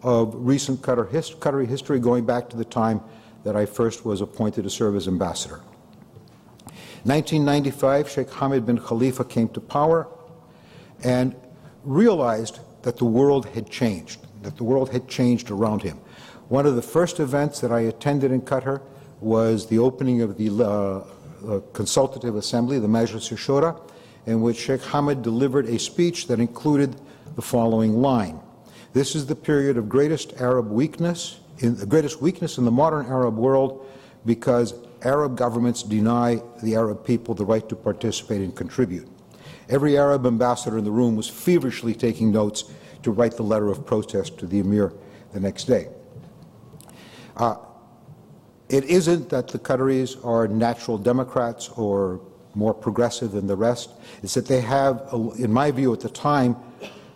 of recent Qatar his Qatari history going back to the time that I first was appointed to serve as ambassador. 1995, Sheikh Hamad bin Khalifa came to power and realized that the world had changed, that the world had changed around him. One of the first events that I attended in Qatar was the opening of the uh, uh, Consultative Assembly, the Majlis Shura, in which Sheikh Hamad delivered a speech that included the following line. This is the period of greatest Arab weakness, in, the greatest weakness in the modern Arab world because Arab governments deny the Arab people the right to participate and contribute. Every Arab ambassador in the room was feverishly taking notes to write the letter of protest to the emir the next day. Uh, it isn't that the Qataris are natural Democrats or more progressive than the rest. It's that they have, in my view at the time,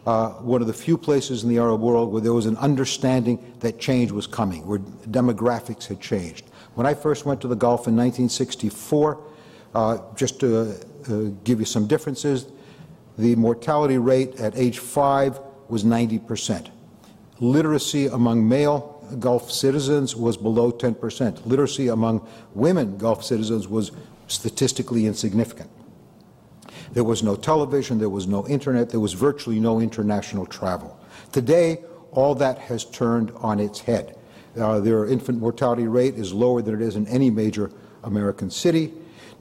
uh, one of the few places in the Arab world where there was an understanding that change was coming, where demographics had changed. When I first went to the Gulf in 1964, uh, just to uh, give you some differences, the mortality rate at age five was 90 percent. Literacy among male Gulf citizens was below 10%. Literacy among women Gulf citizens was statistically insignificant. There was no television, there was no internet, there was virtually no international travel. Today, all that has turned on its head. Uh, their infant mortality rate is lower than it is in any major American city.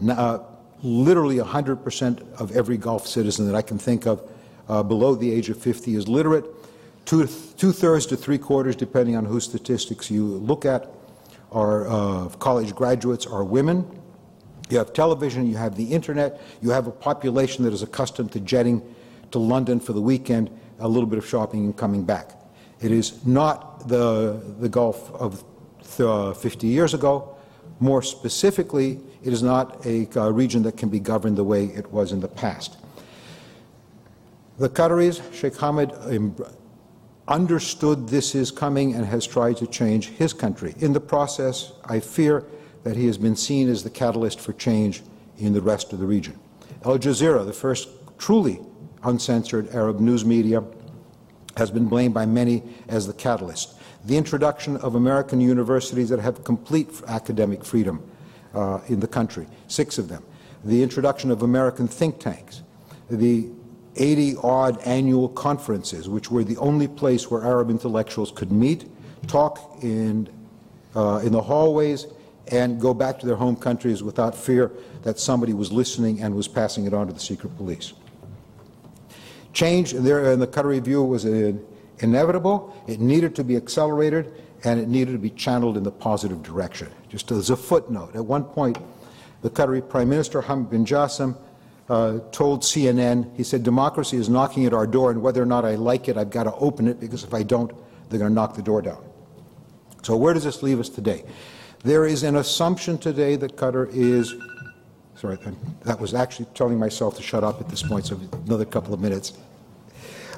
Uh, literally 100% of every Gulf citizen that I can think of uh, below the age of 50 is literate. Two, thirds to three quarters, depending on whose statistics you look at, are uh, college graduates are women. You have television, you have the internet, you have a population that is accustomed to jetting to London for the weekend, a little bit of shopping and coming back. It is not the, the Gulf of uh, 50 years ago. More specifically, it is not a uh, region that can be governed the way it was in the past. The Qataris, Sheikh Hamad understood this is coming and has tried to change his country. In the process, I fear that he has been seen as the catalyst for change in the rest of the region. Al Jazeera, the first truly uncensored Arab news media, has been blamed by many as the catalyst. The introduction of American universities that have complete academic freedom uh, in the country, six of them. The introduction of American think tanks. The 80 odd annual conferences, which were the only place where Arab intellectuals could meet, talk in, uh, in the hallways, and go back to their home countries without fear that somebody was listening and was passing it on to the secret police. Change in, in the Qatari view was inevitable, it needed to be accelerated, and it needed to be channeled in the positive direction. Just as a footnote, at one point, the Qatari Prime Minister Hamad bin Jassim uh, told CNN, he said, democracy is knocking at our door, and whether or not I like it, I've got to open it because if I don't, they're going to knock the door down. So, where does this leave us today? There is an assumption today that Qatar is. Sorry, that was actually telling myself to shut up at this point, so another couple of minutes.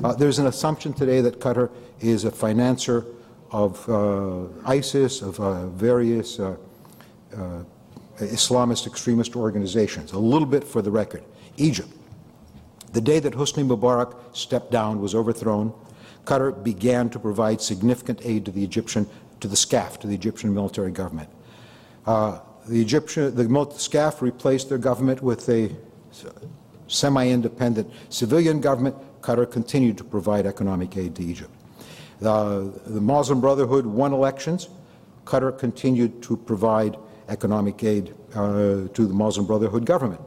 Uh, there's an assumption today that Qatar is a financier of uh, ISIS, of uh, various uh, Islamist extremist organizations. A little bit for the record. Egypt. The day that Hosni Mubarak stepped down, was overthrown, Qatar began to provide significant aid to the Egyptian, to the SCAF, to the Egyptian military government. Uh, the Egyptian, the SCAF replaced their government with a semi-independent civilian government. Qatar continued to provide economic aid to Egypt. The, the Muslim Brotherhood won elections. Qatar continued to provide economic aid uh, to the Muslim Brotherhood government.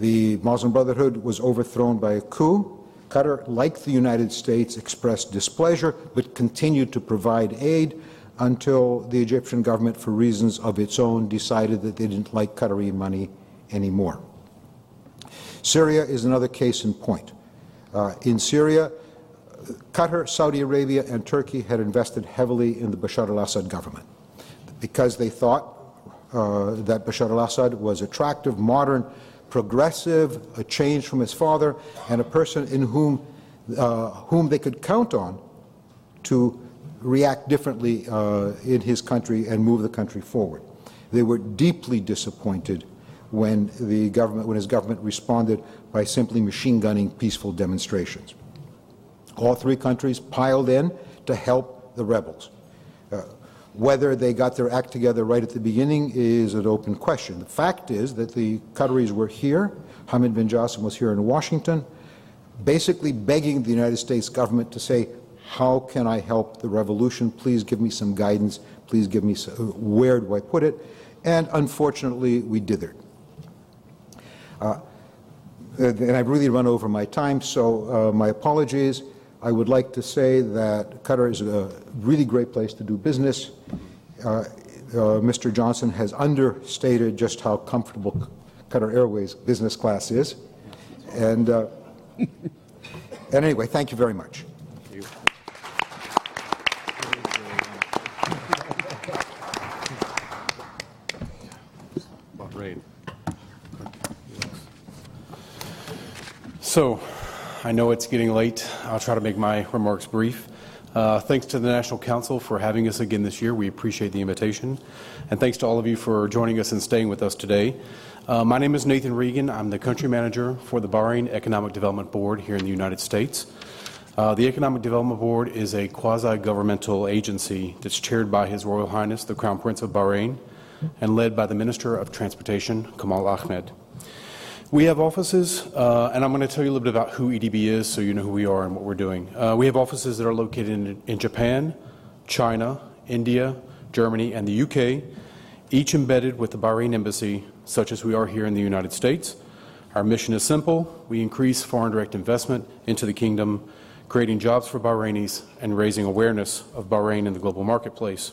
The Muslim Brotherhood was overthrown by a coup. Qatar, like the United States, expressed displeasure but continued to provide aid until the Egyptian government, for reasons of its own, decided that they didn't like Qatari money anymore. Syria is another case in point. Uh, in Syria, Qatar, Saudi Arabia, and Turkey had invested heavily in the Bashar al Assad government because they thought uh, that Bashar al Assad was attractive, modern, progressive, a change from his father, and a person in whom, uh, whom they could count on to react differently uh, in his country and move the country forward. They were deeply disappointed when, the government, when his government responded by simply machine gunning peaceful demonstrations. All three countries piled in to help the rebels. Uh, whether they got their act together right at the beginning is an open question. The fact is that the Qataris were here, Hamad bin Jassim was here in Washington, basically begging the United States government to say, how can I help the revolution? Please give me some guidance. Please give me some, where do I put it? And unfortunately, we dithered. Uh, and I've really run over my time, so uh, my apologies. I would like to say that Qatar is a really great place to do business. Uh, uh, Mr. Johnson has understated just how comfortable Qatar Airways business class is. And, uh, and anyway, thank you very much. So, I know it's getting late. I'll try to make my remarks brief. Uh, thanks to the National Council for having us again this year. We appreciate the invitation. And thanks to all of you for joining us and staying with us today. Uh, my name is Nathan Regan. I'm the country manager for the Bahrain Economic Development Board here in the United States. Uh, the Economic Development Board is a quasi governmental agency that's chaired by His Royal Highness the Crown Prince of Bahrain and led by the Minister of Transportation, Kamal Ahmed. We have offices, uh, and I'm going to tell you a little bit about who EDB is so you know who we are and what we're doing. Uh, we have offices that are located in, in, Japan, China, India, Germany, and the UK, each embedded with the Bahrain Embassy, such as we are here in the United States. Our mission is simple we increase foreign direct investment into the kingdom, creating jobs for Bahrainis and raising awareness of Bahrain in the global marketplace.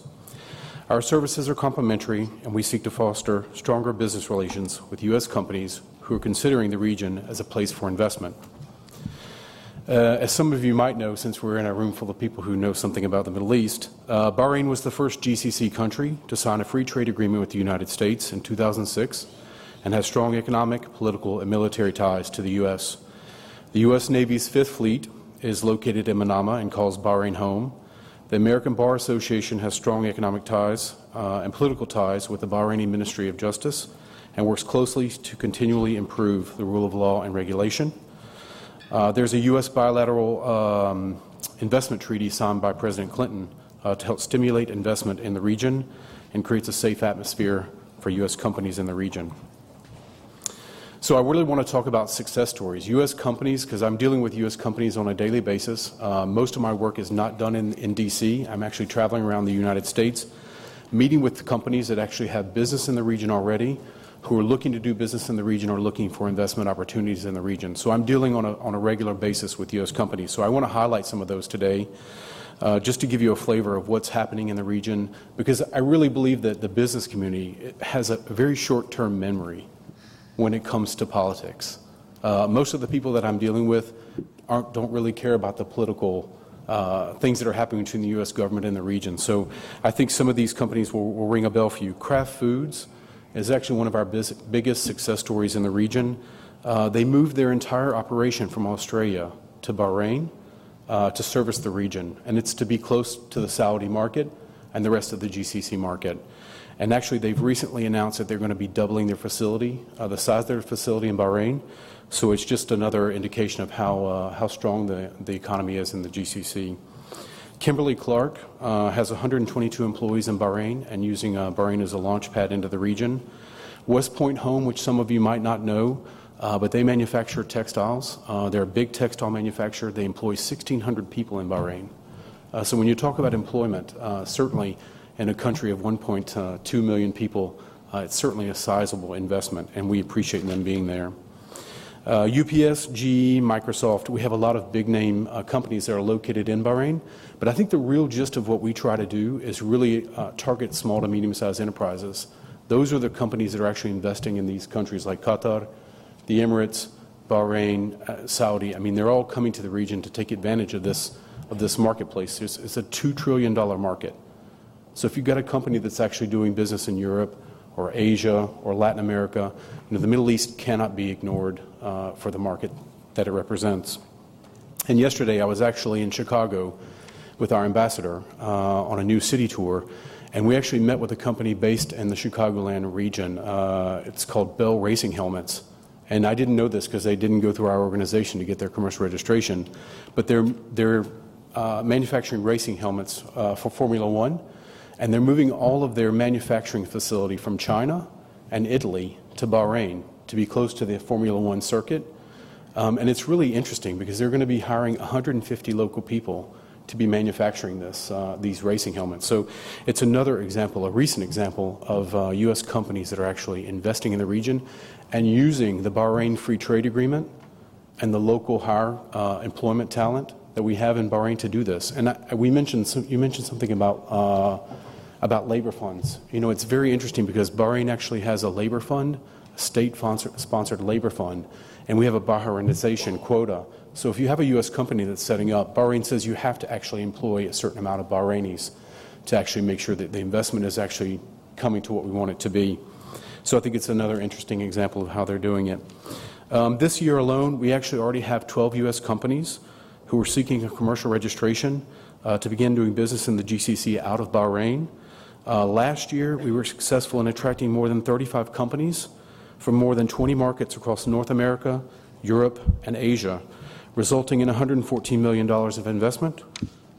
Our services are complementary, and we seek to foster stronger business relations with U.S. companies who are considering the region as a place for investment. Uh, as some of you might know, since we're in a room full of people who know something about the Middle East, uh, Bahrain was the first GCC country to sign a free trade agreement with the United States in 2006 and has strong economic, political, and military ties to the U.S. The U.S. Navy's Fifth Fleet is located in Manama and calls Bahrain home. The American Bar Association has strong economic ties uh, and political ties with the Bahraini Ministry of Justice and works closely to continually improve the rule of law and regulation. Uh, there's a U.S. bilateral um, investment treaty signed by President Clinton uh, to help stimulate investment in the region and creates a safe atmosphere for U.S. companies in the region. So I really want to talk about success stories. U.S. companies, because I'm dealing with U.S. companies on a daily basis. Uh, most of my work is not done in, in D.C. I'm actually traveling around the United States, meeting with companies that actually have business in the region already, who are looking to do business in the region or looking for investment opportunities in the region. So I'm dealing on a, on a regular basis with U.S. companies. So I want to highlight some of those today. Uh, just to give you a flavor of what's happening in the region, because I really believe that the business community has a very short term memory when it comes to politics. Uh, most of the people that I'm dealing with don't really care about the political uh, things that are happening between the U.S. government and the region. So I think some of these companies will, will ring a bell for you. Kraft Foods is actually one of our biz- biggest success stories in the region. Uh, they moved their entire operation from Australia to Bahrain uh, to service the region, and it's to be close to the Saudi market and the rest of the GCC market. And actually, they've recently announced that they're going to be doubling their facility, uh, the size of their facility in Bahrain. So it's just another indication of how, uh, how strong the, the economy is in the GCC. Kimberly Clark uh, has 122 employees in Bahrain and using uh, Bahrain as a launch pad into the region. West Point Home, which some of you might not know, uh, but they manufacture textiles. Uh, they're a big textile manufacturer. They employ 1,600 people in Bahrain. Uh, so when you talk about employment, uh, certainly in a country of 1.2 million people, it's certainly a sizable investment, and we appreciate them being there. Uh, UPS, GE, Microsoft, we have a lot of big name uh, companies that are located in Bahrain, but I think the real gist of what we try to do is really uh, target small to medium sized enterprises. Those are the companies that are actually investing in these countries like Qatar, the Emirates, Bahrain, uh, Saudi. I mean, they're all coming to the region to take advantage of this, of this marketplace. It's, it's a $2 trillion market. So if you've got a company that's actually doing business in Europe or Asia or Latin America, you know, the Middle East cannot be ignored uh, for the market that it represents. And yesterday I was actually in Chicago with our ambassador uh, on a new city tour, and we actually met with a company based in the Chicagoland region. Uh, it's called Bell Racing Helmets. And I didn't know this because they didn't go through our organization to get their commercial registration. But they're, they're uh, manufacturing racing helmets uh, for Formula One, and they're moving all of their manufacturing facility from China and Italy to Bahrain to be close to the Formula One circuit. Um, and it's really interesting because they're going to be hiring 150 local people to be manufacturing this, uh, these racing helmets. So it's another example, a recent example of uh, U.S. companies that are actually investing in the region and using the Bahrain Free Trade Agreement and the local hire uh, employment talent that we have in Bahrain to do this. And I, we mentioned some, you mentioned something about uh, about labor funds. You know, it's very interesting because Bahrain actually has a labor fund, a state-sponsored labor fund, and we have a Bahrainization quota. So if you have a U.S. company that's setting up, Bahrain says you have to actually employ a certain amount of Bahrainis to actually make sure that the investment is actually coming to what we want it to be. So I think it's another interesting example of how they're doing it. Um, this year alone, we actually already have 12 U.S. companies who are seeking a commercial registration uh, to begin doing business in the GCC out of Bahrain. Uh, last year, we were successful in attracting more than 35 companies from more than 20 markets across North America, Europe, and Asia, resulting in $114 million of investment,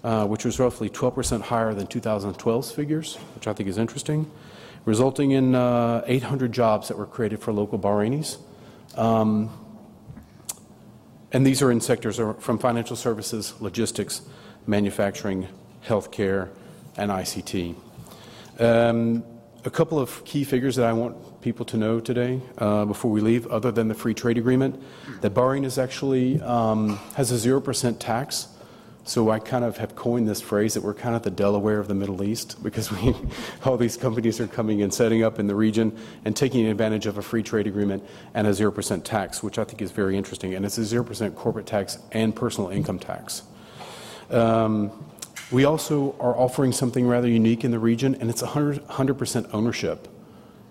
uh, which was roughly 12% higher than 2012's figures, which I think is interesting resulting in uh, 800 jobs that were created for local Bahrainis. Um, and these are in sectors from financial services, logistics, manufacturing, healthcare, and ICT. Um, a couple of key figures that I want people to know today uh, before we leave, other than the free trade agreement, that Bahrain is actually um, has a 0% tax so I kind of have coined this phrase that we're kind of the Delaware of the Middle East because we, all these companies are coming and setting up in the region and taking advantage of a free trade agreement and a 0% tax, which I think is very interesting. And it's a 0% corporate tax and personal income tax. Um, we also are offering something rather unique in the region, and it's 100, percent ownership.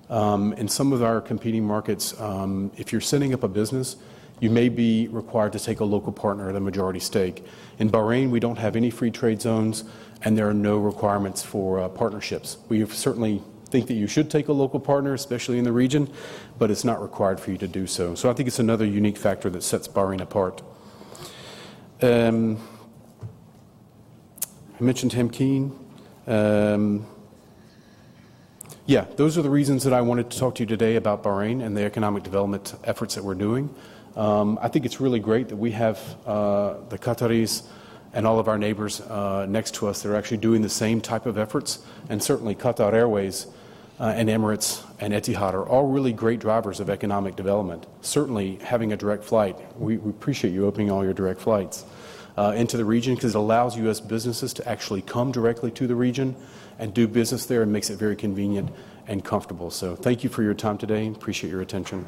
Um, in some of our competing markets, um, if you're setting up a business, you may be required to take a local partner at a majority stake. In Bahrain, we don't have any free trade zones, and there are no requirements for uh, partnerships. We certainly think that you should take a local partner, especially in the region, but it's not required for you to do so. So I think it's another unique factor that sets Bahrain apart. Um, I mentioned Tamkeen. Um, yeah, those are the reasons that I wanted to talk to you today about Bahrain and the economic development efforts that we're doing. Um, I think it's really great that we have uh, the Qataris and all of our neighbors uh, next to us that are actually doing the same type of efforts. And certainly Qatar Airways uh, and Emirates and Etihad are all really great drivers of economic development. Certainly having a direct flight, we, we appreciate you opening all your direct flights uh, into the region because it allows U.S. businesses to actually come directly to the region and do business there and makes it very convenient and comfortable. So thank you for your time today. Appreciate your attention.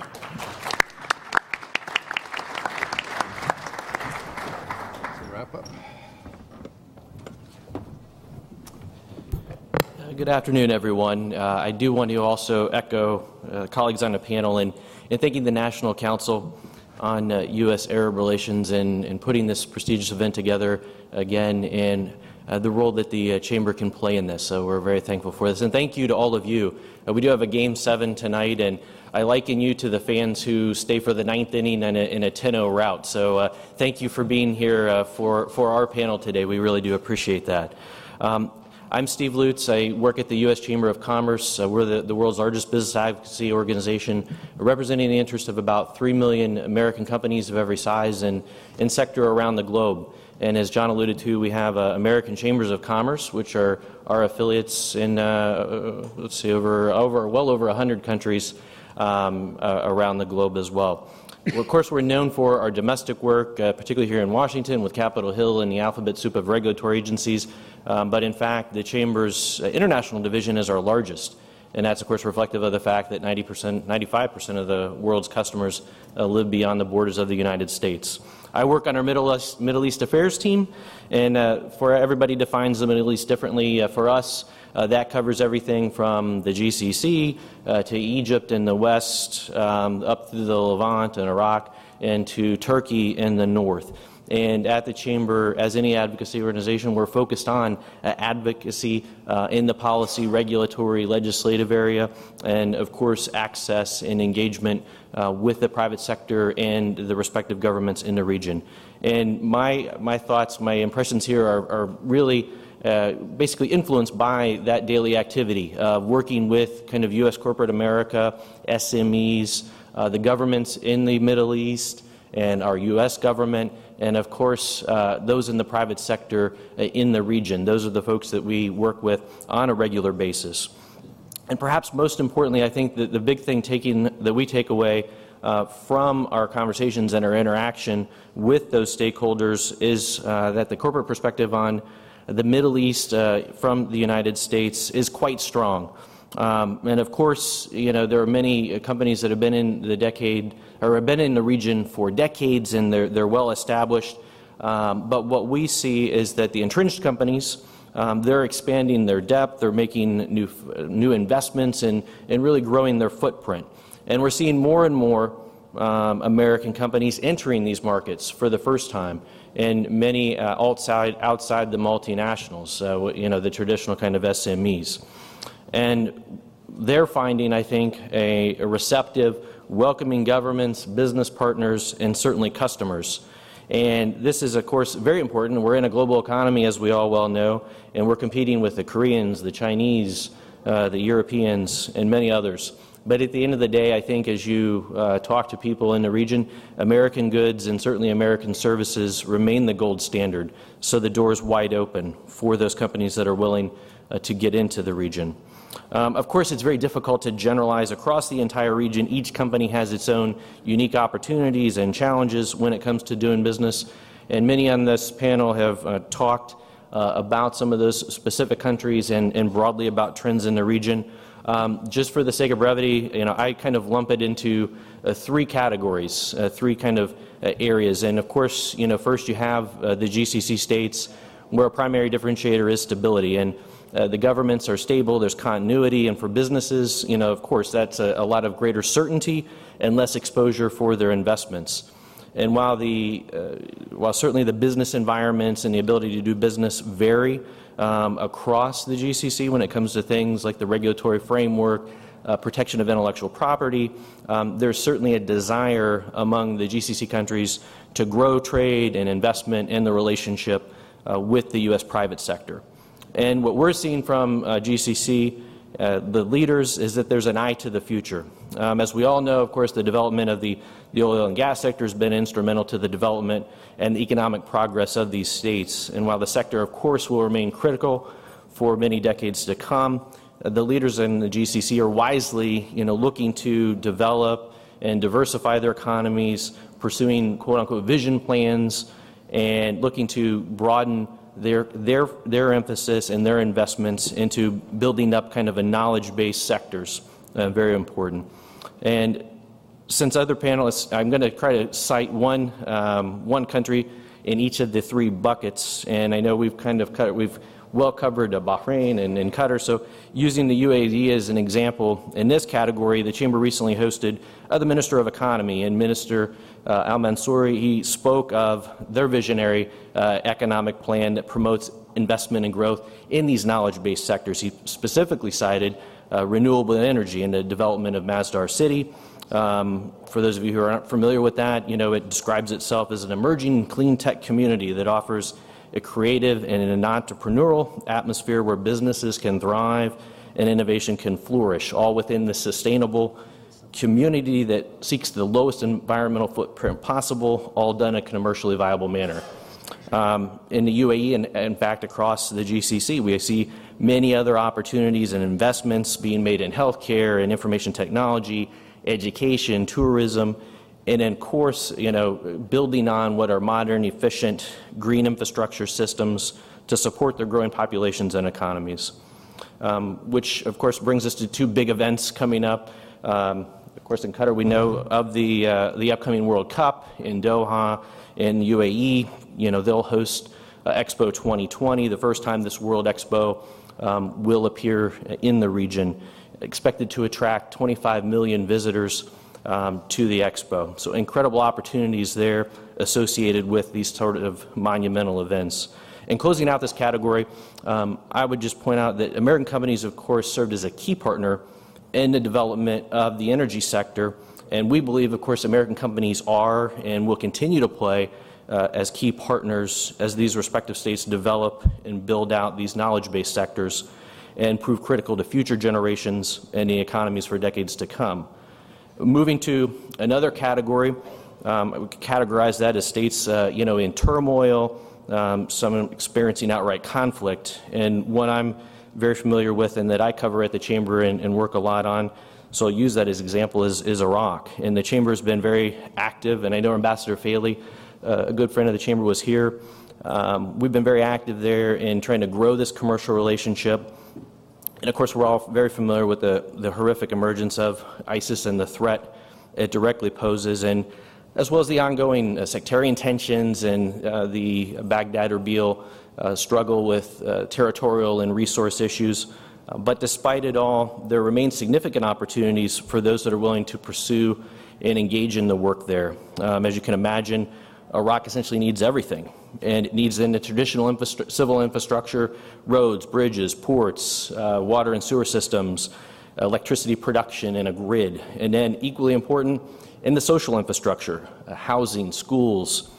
Good afternoon, everyone. Uh, I do want to also echo uh, colleagues on the panel in, in thanking the National Council on uh, U.S. Arab relations and, and putting this prestigious event together again and uh, the role that the uh, Chamber can play in this. So we're very thankful for this. And thank you to all of you. Uh, we do have a Game 7 tonight, and I liken you to the fans who stay for the ninth inning in a, in a 10-0 rout. So thank you for being here for, for our panel today. We really do appreciate that. Um, I'm Steve Lutes. I work at the U.S. Chamber of Commerce. Uh, we're the, the, world's largest business advocacy organization, representing the interests of about 3 million American companies of every size and, and sector around the globe. And as John alluded to, we have uh, American Chambers of Commerce, which are our affiliates in, uh, uh let's see, over, over well over 100 countries um, uh, around the globe as well. Of course, we're known for our domestic work, uh, particularly here in Washington with Capitol Hill and the alphabet soup of regulatory agencies. Um, but in fact, the Chamber's uh, international division is our largest. and that's, of course, reflective of the fact that 90%, 95% of the world's customers uh, live beyond the borders of the United States. I work on our Middle East, Middle East Affairs team, and uh, for everybody defines the Middle East differently. Uh, for us, uh, that covers everything from the GCC uh, to Egypt in the west, um, up through the Levant and Iraq, and to Turkey in the north. And at the Chamber, as any advocacy organization, we're focused on uh, advocacy uh, in the policy, regulatory, legislative area, and of course, access and engagement uh, with the private sector and the respective governments in the region. And my, my thoughts, my impressions here are, are really uh, basically influenced by that daily activity, uh, working with kind of U.S. corporate America, SMEs, uh, the governments in the Middle East, and our U.S. government, and of course, uh, those in the private sector uh, in the region. Those are the folks that we work with on a regular basis. And perhaps most importantly, I think that the big thing taking, that we take away uh, from our conversations and our interaction with those stakeholders is uh, that the corporate perspective on the Middle East uh, from the United States is quite strong. Um, and of course, you know, there are many companies that have been in the decade or have been in the region for decades and they're, they're well established. Um, but what we see is that the entrenched companies, um, they're expanding their depth, they're making new, new investments, and, and really growing their footprint. And we're seeing more and more um, American companies entering these markets for the first time, and many uh, outside, outside the multinationals, so, you know, the traditional kind of SMEs. And they're finding, I think, a, a receptive, welcoming governments, business partners, and certainly customers and this is, of course, very important. We're in a global economy, as we all well know, and we're competing with the Koreans, the Chinese, uh, the Europeans, and many others. But at the end of the day, I think as you uh, talk to people in the region, American goods and certainly American services remain the gold standard. So the door is wide open for those companies that are willing uh, to get into the region. Um, of course, it's very difficult to generalize across the entire region. Each company has its own unique opportunities and challenges when it comes to doing business. And many on this panel have uh, talked uh, about some of those specific countries and, and, broadly about trends in the region. Um, just for the sake of brevity, you know, I kind of lump it into uh, three categories, uh, three kind of uh, areas. And of course, you know, first you have uh, the GCC states where a primary differentiator is stability. And uh, the governments are stable, there's continuity, and for businesses, you know, of course, that's a, a lot of greater certainty and less exposure for their investments. And while, the, uh, while certainly the business environments and the ability to do business vary um, across the GCC when it comes to things like the regulatory framework, uh, protection of intellectual property, um, there's certainly a desire among the GCC countries to grow trade and investment in the relationship uh, with the U.S. private sector. And what we're seeing from uh, GCC, uh, the leaders, is that there's an eye to the future. Um, as we all know, of course, the development of the, the oil and gas sector has been instrumental to the development and the economic progress of these states. And while the sector, of course, will remain critical for many decades to come, uh, the leaders in the GCC are wisely, you know, looking to develop and diversify their economies, pursuing quote-unquote vision plans, and looking to broaden their, their, their emphasis and their investments into building up kind of a knowledge-based sectors, uh, very important. And since other panelists, I'm going to try to cite one, um, one country in each of the three buckets, and I know we've kind of cut, we've well covered Bahrain and, and, Qatar. So, using the UAE as an example, in this category, the Chamber recently hosted uh, the Minister of Economy and Minister uh, Al Mansouri. He spoke of their visionary uh, economic plan that promotes investment and growth in these knowledge based sectors. He specifically cited uh, renewable energy and the development of Masdar City. Um, for those of you who aren't familiar with that, you know, it describes itself as an emerging clean tech community that offers a creative and an entrepreneurial atmosphere where businesses can thrive and innovation can flourish, all within the sustainable community that seeks the lowest environmental footprint possible, all done in a commercially viable manner. Um, in the UAE and in fact across the GCC, we see many other opportunities and investments being made in healthcare and information technology, education, tourism, and of course, you know, building on what are modern, efficient green infrastructure systems to support their growing populations and economies. um, which of course brings us to two big events coming up. Um, of course, in Qatar, we know of the, uh, the upcoming World Cup in Doha, in UAE. You know, they'll host uh, Expo 2020, the first time this World Expo um, will appear in the region, expected to attract 25 million visitors um, to the expo. So incredible opportunities there associated with these sort of monumental events. In closing out this category, um, I would just point out that American companies, of course, served as a key partner in the development of the energy sector. And we believe, of course, American companies are and will continue to play uh, as key partners as these respective states develop and build out these knowledge based sectors and prove critical to future generations and the economies for decades to come. Moving to another category, um, we categorize that as states uh, you know, in turmoil, um, some experiencing outright conflict. And one I'm very familiar with and that I cover at the Chamber and, and work a lot on so I'll use that as example is, is Iraq. And the Chamber has been very active, and I know Ambassador Faily uh, a good friend of the chamber was here. Um, we've been very active there in trying to grow this commercial relationship. And of course, we're all very familiar with the, the horrific emergence of ISIS and the threat it directly poses, and as well as the ongoing uh, sectarian tensions and uh, the Baghdad Erbil uh, struggle with uh, territorial and resource issues. Uh, but despite it all, there remain significant opportunities for those that are willing to pursue and engage in the work there. Um, as you can imagine, Iraq essentially needs everything. And it needs the traditional civil infrastructure, roads, bridges, ports, uh, water and sewer systems, electricity production, and a grid. And then, equally important, in the social infrastructure, uh, housing, schools,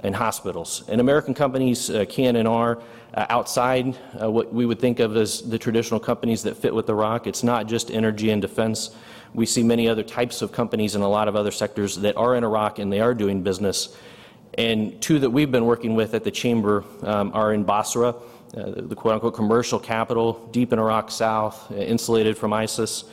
and hospitals. And American companies uh, can and are uh, outside uh, what we would think of as the traditional companies that fit with Iraq. It's not just energy and defense. We see many other types of companies in a lot of other sectors that are in Iraq and they are doing business and two that we've been working with at the Chamber um, are in Basra, uh, the quote unquote commercial capital, deep in Iraq South, uh, insulated from ISIS.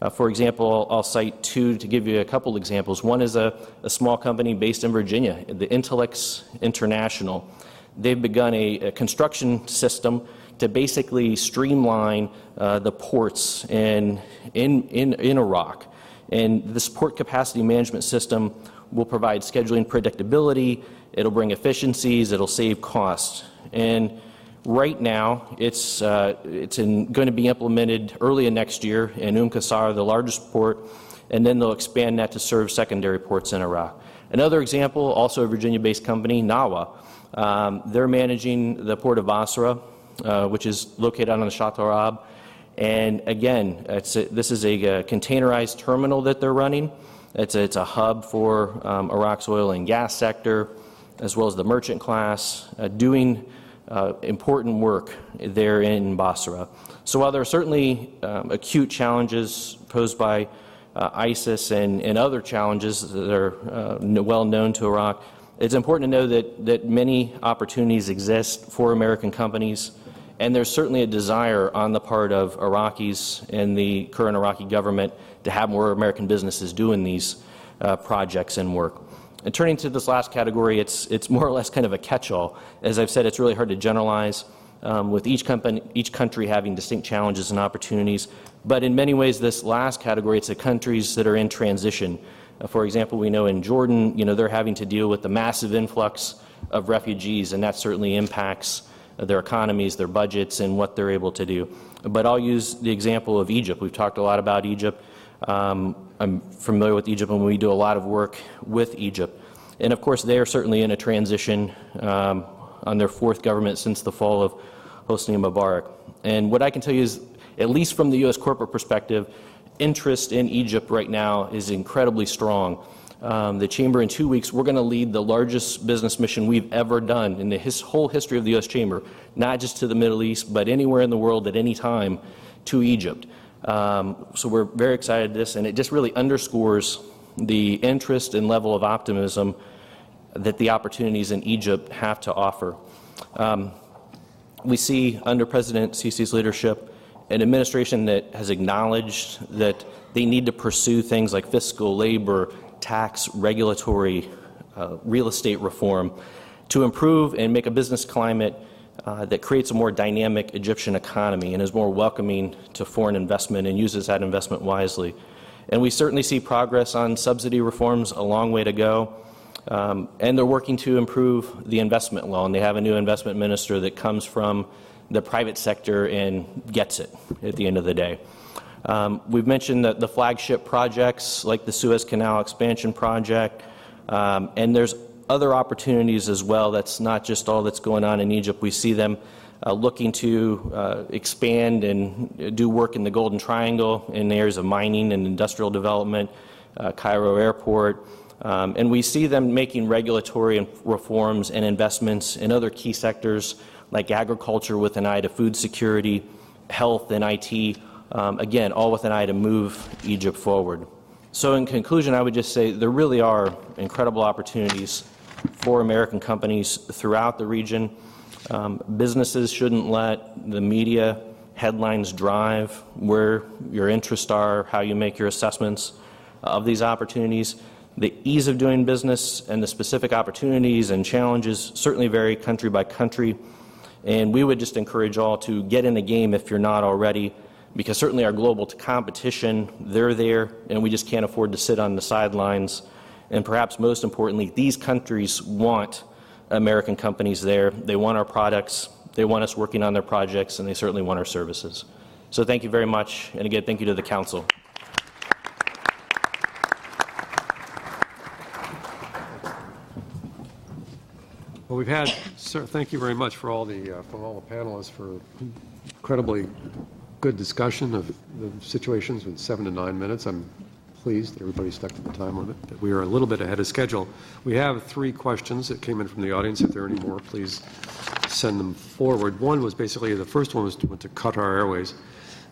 Uh, for example, I'll cite two to give you a couple examples. One is a, a small company based in Virginia, the Intelex International. They've begun a, a construction system to basically streamline uh, the ports in, in, in, in Iraq. And this port capacity management system will provide scheduling predictability, it'll bring efficiencies, it'll save costs. And right now, it's, uh, it's going to be implemented early in next year in Umm Qasr, the largest port, and then they'll expand that to serve secondary ports in Iraq. Another example, also a Virginia based company, Nawa. Um, they're managing the port of Basra, uh, which is located on the Shatt al-Arab. And again, a, this is a, a containerized terminal that they're running. It's a, it's a hub for um, Iraq's oil and gas sector, as well as the merchant class, uh, doing uh, important work there in Basra. So while there are certainly um, acute challenges posed by uh, ISIS and, and other challenges that are uh, well known to Iraq, it's important to know that, that many opportunities exist for American companies, and there's certainly a desire on the part of Iraqis and the current Iraqi government to have more American businesses doing these uh, projects and work. And turning to this last category, it's, it's more or less kind of a catch all. As I've said, it's really hard to generalize, um, with each, company, each country having distinct challenges and opportunities. But in many ways, this last category, it's the countries that are in transition. Uh, for example, we know in Jordan, you know, they're having to deal with the massive influx of refugees, and that certainly impacts their economies, their budgets, and what they're able to do. But I'll use the example of Egypt. We've talked a lot about Egypt. Um, I'm familiar with Egypt and we do a lot of work with Egypt. And of course, they are certainly in a transition um, on their fourth government since the fall of Hosni Mubarak. And what I can tell you is, at least from the U.S. corporate perspective, interest in Egypt right now is incredibly strong. Um, the Chamber, in two weeks, we're going to lead the largest business mission we've ever done in the his, whole history of the U.S. Chamber, not just to the Middle East, but anywhere in the world at any time to Egypt. Um, so we're very excited this, and it just really underscores the interest and level of optimism that the opportunities in Egypt have to offer. Um, we see under President Sisi's leadership an administration that has acknowledged that they need to pursue things like fiscal, labor, tax, regulatory, uh, real estate reform to improve and make a business climate uh, that creates a more dynamic Egyptian economy and is more welcoming to foreign investment and uses that investment wisely. And we certainly see progress on subsidy reforms, a long way to go. Um, and they're working to improve the investment law, and they have a new investment minister that comes from the private sector and gets it at the end of the day. Um, we've mentioned that the flagship projects like the Suez Canal expansion project, um, and there's other opportunities as well. That's not just all that's going on in Egypt. We see them uh, looking to uh, expand and do work in the Golden Triangle in areas of mining and industrial development, uh, Cairo Airport. Um, and we see them making regulatory reforms and investments in other key sectors like agriculture with an eye to food security, health, and IT. Um, again, all with an eye to move Egypt forward. So, in conclusion, I would just say there really are incredible opportunities for American companies throughout the region. Um, businesses shouldn't let the media headlines drive where your interests are, how you make your assessments of these opportunities. The ease of doing business and the specific opportunities and challenges certainly vary country by country. And we would just encourage all to get in the game if you're not already, because certainly our global competition, they're there, and we just can't afford to sit on the sidelines. And perhaps most importantly, these countries want American companies there. They want our products, they want us working on their projects, and they certainly want our services. So thank you very much. And again, thank you to the Council. Well, we've had, sir, thank you very much for all the, uh, from all the panelists for incredibly good discussion of the situations with seven to nine minutes. I'm pleased that everybody stuck to the time limit, that we are a little bit ahead of schedule. We have three questions that came in from the audience. If there are any more, please send them forward. One was basically, the first one was to, went to Qatar Airways.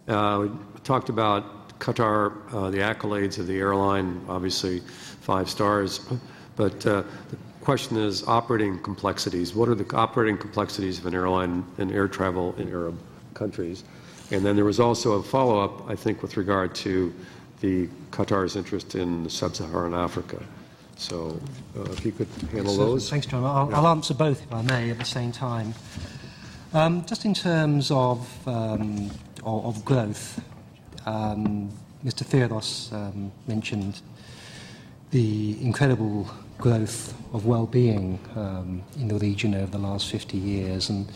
Uh, we talked about Qatar, uh, the accolades of the airline, obviously five stars, but uh, the question is operating complexities. What are the operating complexities of an airline and air travel in Arab countries? And then there was also a follow-up, I think, with regard to the Qatar's interest in sub-Saharan Africa. So uh, if you could handle those. Thanks, John. I'll, yeah. I'll, answer both, if I may, at the same time. Um, just in terms of, um, of, of, growth, um, Mr. Theodos um, mentioned the incredible growth of well-being um, in the region over the last 50 years. And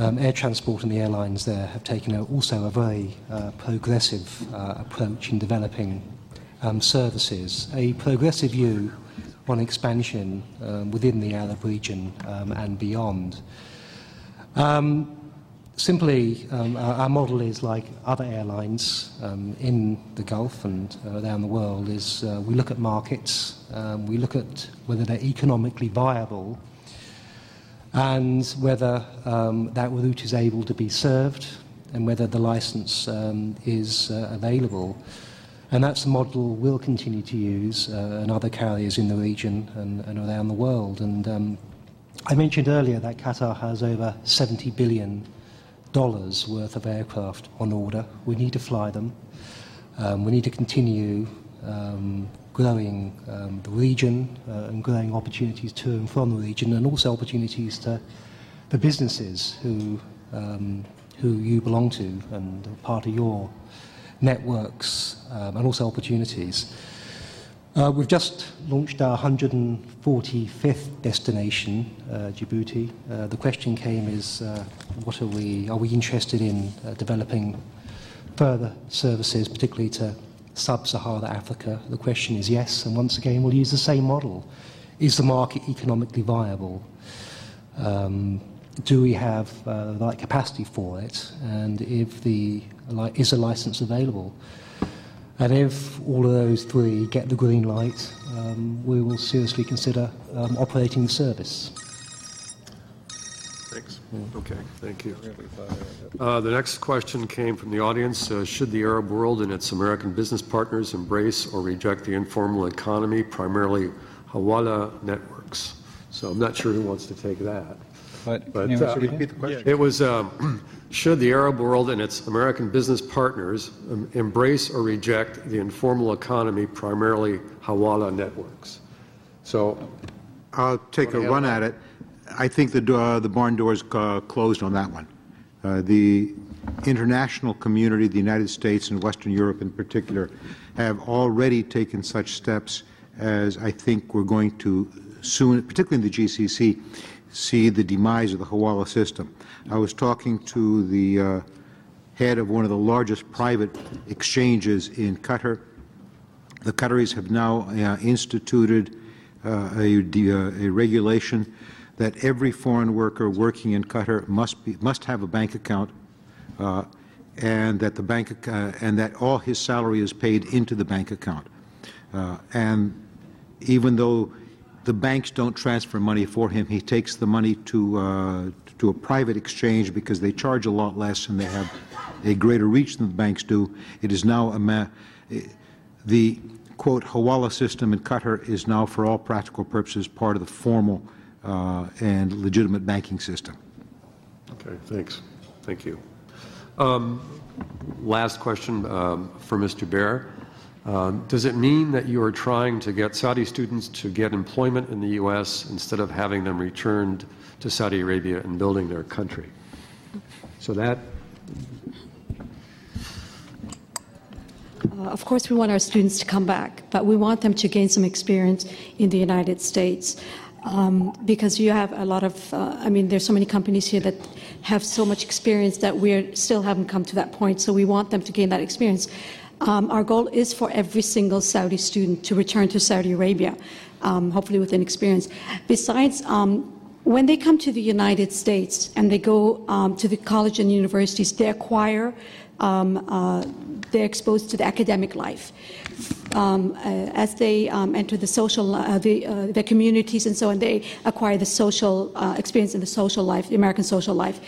um, air transport and the airlines there have taken a, also a very uh, progressive uh, approach in developing um, services, a progressive view on expansion um, within the Arab region um, and beyond. Um, simply, um, our, our, model is like other airlines in the Gulf and uh, around the world is uh, we look at markets, we look at whether they're economically viable and whether um, that route is able to be served and whether the license um, is uh, available. And that's the model we'll continue to use uh, and other carriers in the region and, and around the world. And um, I mentioned earlier that Qatar has over 70 billion dollars worth of aircraft on order. We need to fly them. Um, we need to continue um, growing um, the region uh, and growing opportunities to and from the region, and also opportunities to the businesses who um, who you belong to and are part of your networks, um, and also opportunities. Uh, we've just launched our 145th destination, uh, Djibouti. Uh, the question came is, uh, what are we? Are we interested in uh, developing further services, particularly to sub-Saharan Africa? The question is yes, and once again we'll use the same model. Is the market economically viable? Um, do we have uh, the right capacity for it? And if the is a license available? And if all of those three get the green light, um, we will seriously consider um, operating the service. Thanks. Okay, thank you. Uh, the next question came from the audience. Uh, should the Arab world and its American business partners embrace or reject the informal economy, primarily Hawala networks? So I'm not sure who wants to take that. But, but uh, repeat the question? It was um, should the Arab world and its American business partners um, embrace or reject the informal economy, primarily Hawala networks? So I'll take a run at it. I think the, door, the barn doors uh, closed on that one. Uh, the international community, the United States and Western Europe in particular, have already taken such steps as I think we're going to soon, particularly in the GCC, see the demise of the Hawala system. I was talking to the uh, head of one of the largest private exchanges in Qatar. The Qataris have now uh, instituted uh, a, uh, a, regulation that every foreign worker working in Qatar must be must have a bank account, uh, and that the bank uh, and that all his salary is paid into the bank account. Uh, and even though the banks don't transfer money for him. He takes the money to uh, to a private exchange because they charge a lot less and they have a greater reach than the banks do. It is now a the quote Hawala system in Qatar is now, for all practical purposes, part of the formal uh, and legitimate banking system. Okay, thanks. Thank you. Um, last question um, for Mr. Baer. Um, does it mean that you are trying to get Saudi students to get employment in the U.S. instead of having them returned to Saudi Arabia and building their country? So that. Uh, of course, we want our students to come back, but we want them to gain some experience in the United States. Um, because you have a lot of, uh, I mean, there's so many companies here that have so much experience that we still haven't come to that point. So we want them to gain that experience. Um, our goal is for every single Saudi student to return to Saudi Arabia, um, hopefully with an experience. Besides, um, when they come to the United States and they go um, to the college and universities, they acquire, um, uh, they're exposed to the academic life um, uh, as they um, enter the social, uh, the, uh, communities and so on, they acquire the social uh, experience in the social life, the American social life.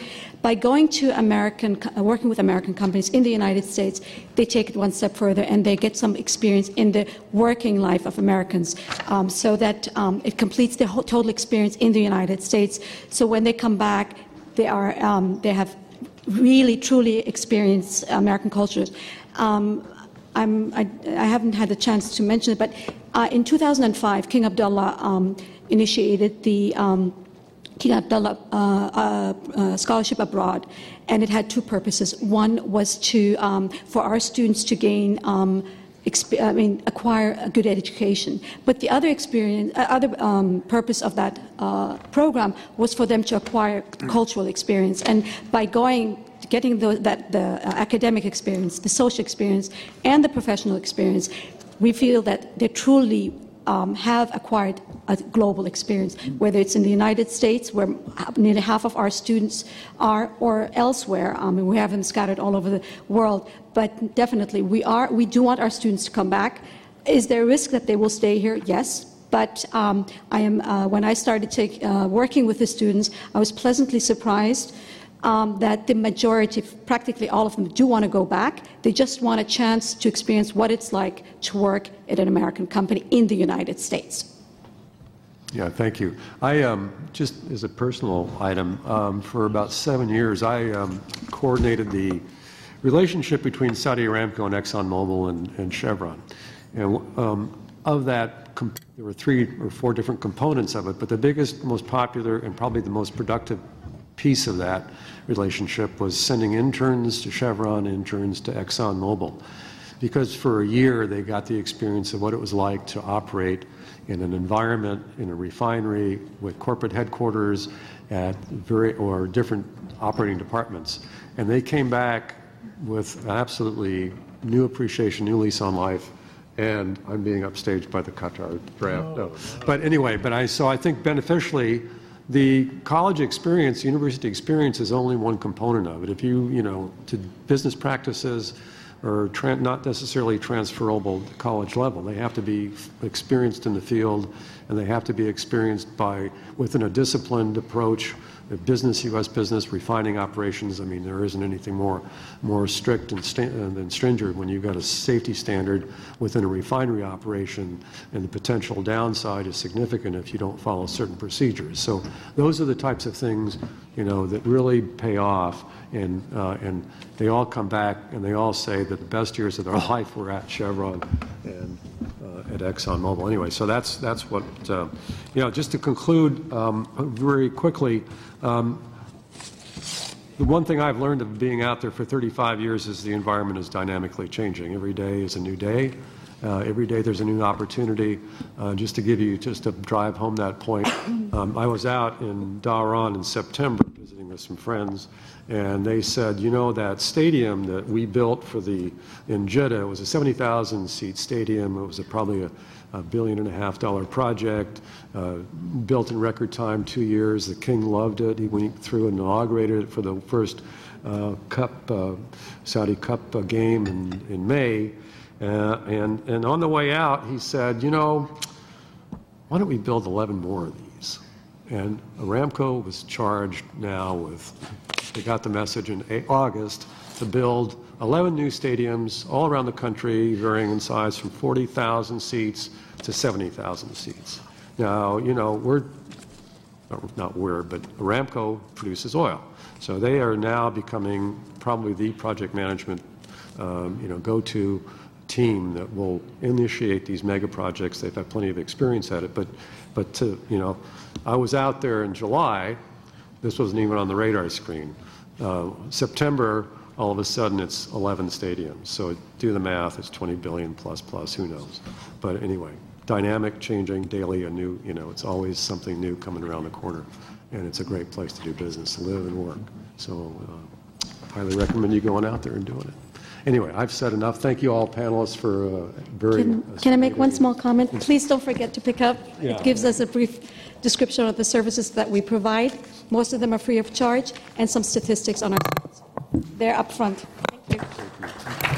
By going to American, uh, working with American companies in the United States, they take it one step further and they get some experience in the working life of Americans, um, so that um, it completes their total experience in the United States. So when they come back, they are um, they have really truly experienced American cultures. Um, I'm, I, I, haven't had the chance to mention it, but uh, in 2005, King Abdullah um, initiated the um, King Abdullah uh, uh, uh, Scholarship Abroad, and it had two purposes. One was to um, for our students to gain. Um, I mean, acquire a good education. But the other experience, uh, other um, purpose of that uh, program was for them to acquire cultural experience. And by going getting the, that, the uh, academic experience, the social experience, and the professional experience, we feel that they truly um, have acquired a global experience, whether it's in the United States, where nearly half of our students are, or elsewhere. Um, we have them scattered all over the world. But definitely, we, are, we do want our students to come back. Is there a risk that they will stay here? Yes. But um, I am, uh, when I started take, uh, working with the students, I was pleasantly surprised um, that the majority, practically all of them, do want to go back. They just want a chance to experience what it's like to work at an American company in the United States. Yeah, thank you. I um, just as a personal item, um, for about seven years, I um, coordinated the relationship between Saudi Aramco and ExxonMobil and, and Chevron. And um, of that, there were three or four different components of it, but the biggest, most popular, and probably the most productive piece of that relationship was sending interns to Chevron, interns to ExxonMobil. Because for a year they got the experience of what it was like to operate in an environment, in a refinery, with corporate headquarters at very, or different operating departments. And they came back with absolutely new appreciation, new lease on life, and I'm being upstaged by the Qatar draft. Oh, no. But anyway, but I so I think beneficially the college experience, university experience is only one component of it. If you, you know, to business practices are not necessarily transferable to college level. They have to be experienced in the field and they have to be experienced by within a disciplined approach business, U.S. business, refining operations. I mean, there isn't anything more, more strict and, than stringent when you've got a safety standard within a refinery operation, and the potential downside is significant if you don't follow certain procedures. So those are the types of things, you know, that really pay off, and uh, and they all come back and they all say that the best years of their life were at Chevron, and uh, at ExxonMobil. Anyway, so that's, that's what, uh, you know, just to conclude um, very quickly, um, the one thing I've learned of being out there for 35 years is the environment is dynamically changing. Every day is a new day. Uh, every day there's a new opportunity. Uh, just to give you, just to drive home that point, um, I was out in Dhahran in September visiting with some friends, and they said, you know, that stadium that we built for the in Jeddah was a 70,000 seat stadium. It was a, probably a, a billion and a half dollar project, uh, built in record time, two years. The king loved it. He went through and inaugurated it for the first uh, Cup, uh, Saudi Cup uh, game in, in May. Uh, and, and on the way out, he said, you know, why don't we build 11 more of these? And Aramco was charged now with, they got the message in August to build 11 new stadiums all around the country, varying in size from 40,000 seats to 70,000 seats. Now, you know, we're, not we're, but Aramco produces oil. So they are now becoming probably the project management, um, you know, go-to team that will initiate these mega projects. They've had plenty of experience at it, but, but to, you know, I was out there in July. This wasn't even on the radar screen. Uh, September, all of a sudden, it's 11 stadiums. So do the math. It's 20 billion plus plus. Who knows? But anyway, dynamic, changing daily. A new, you know, it's always something new coming around the corner, and it's a great place to do business, live and work. So, uh, highly recommend you going out there and doing it. Anyway, I've said enough. Thank you all panelists for uh, very. Can, can I make one small comment? Please don't forget to pick up. Yeah. It gives us a brief description of the services that we provide. Most of them are free of charge, and some statistics on our. They're up front. Thank you. Thank you.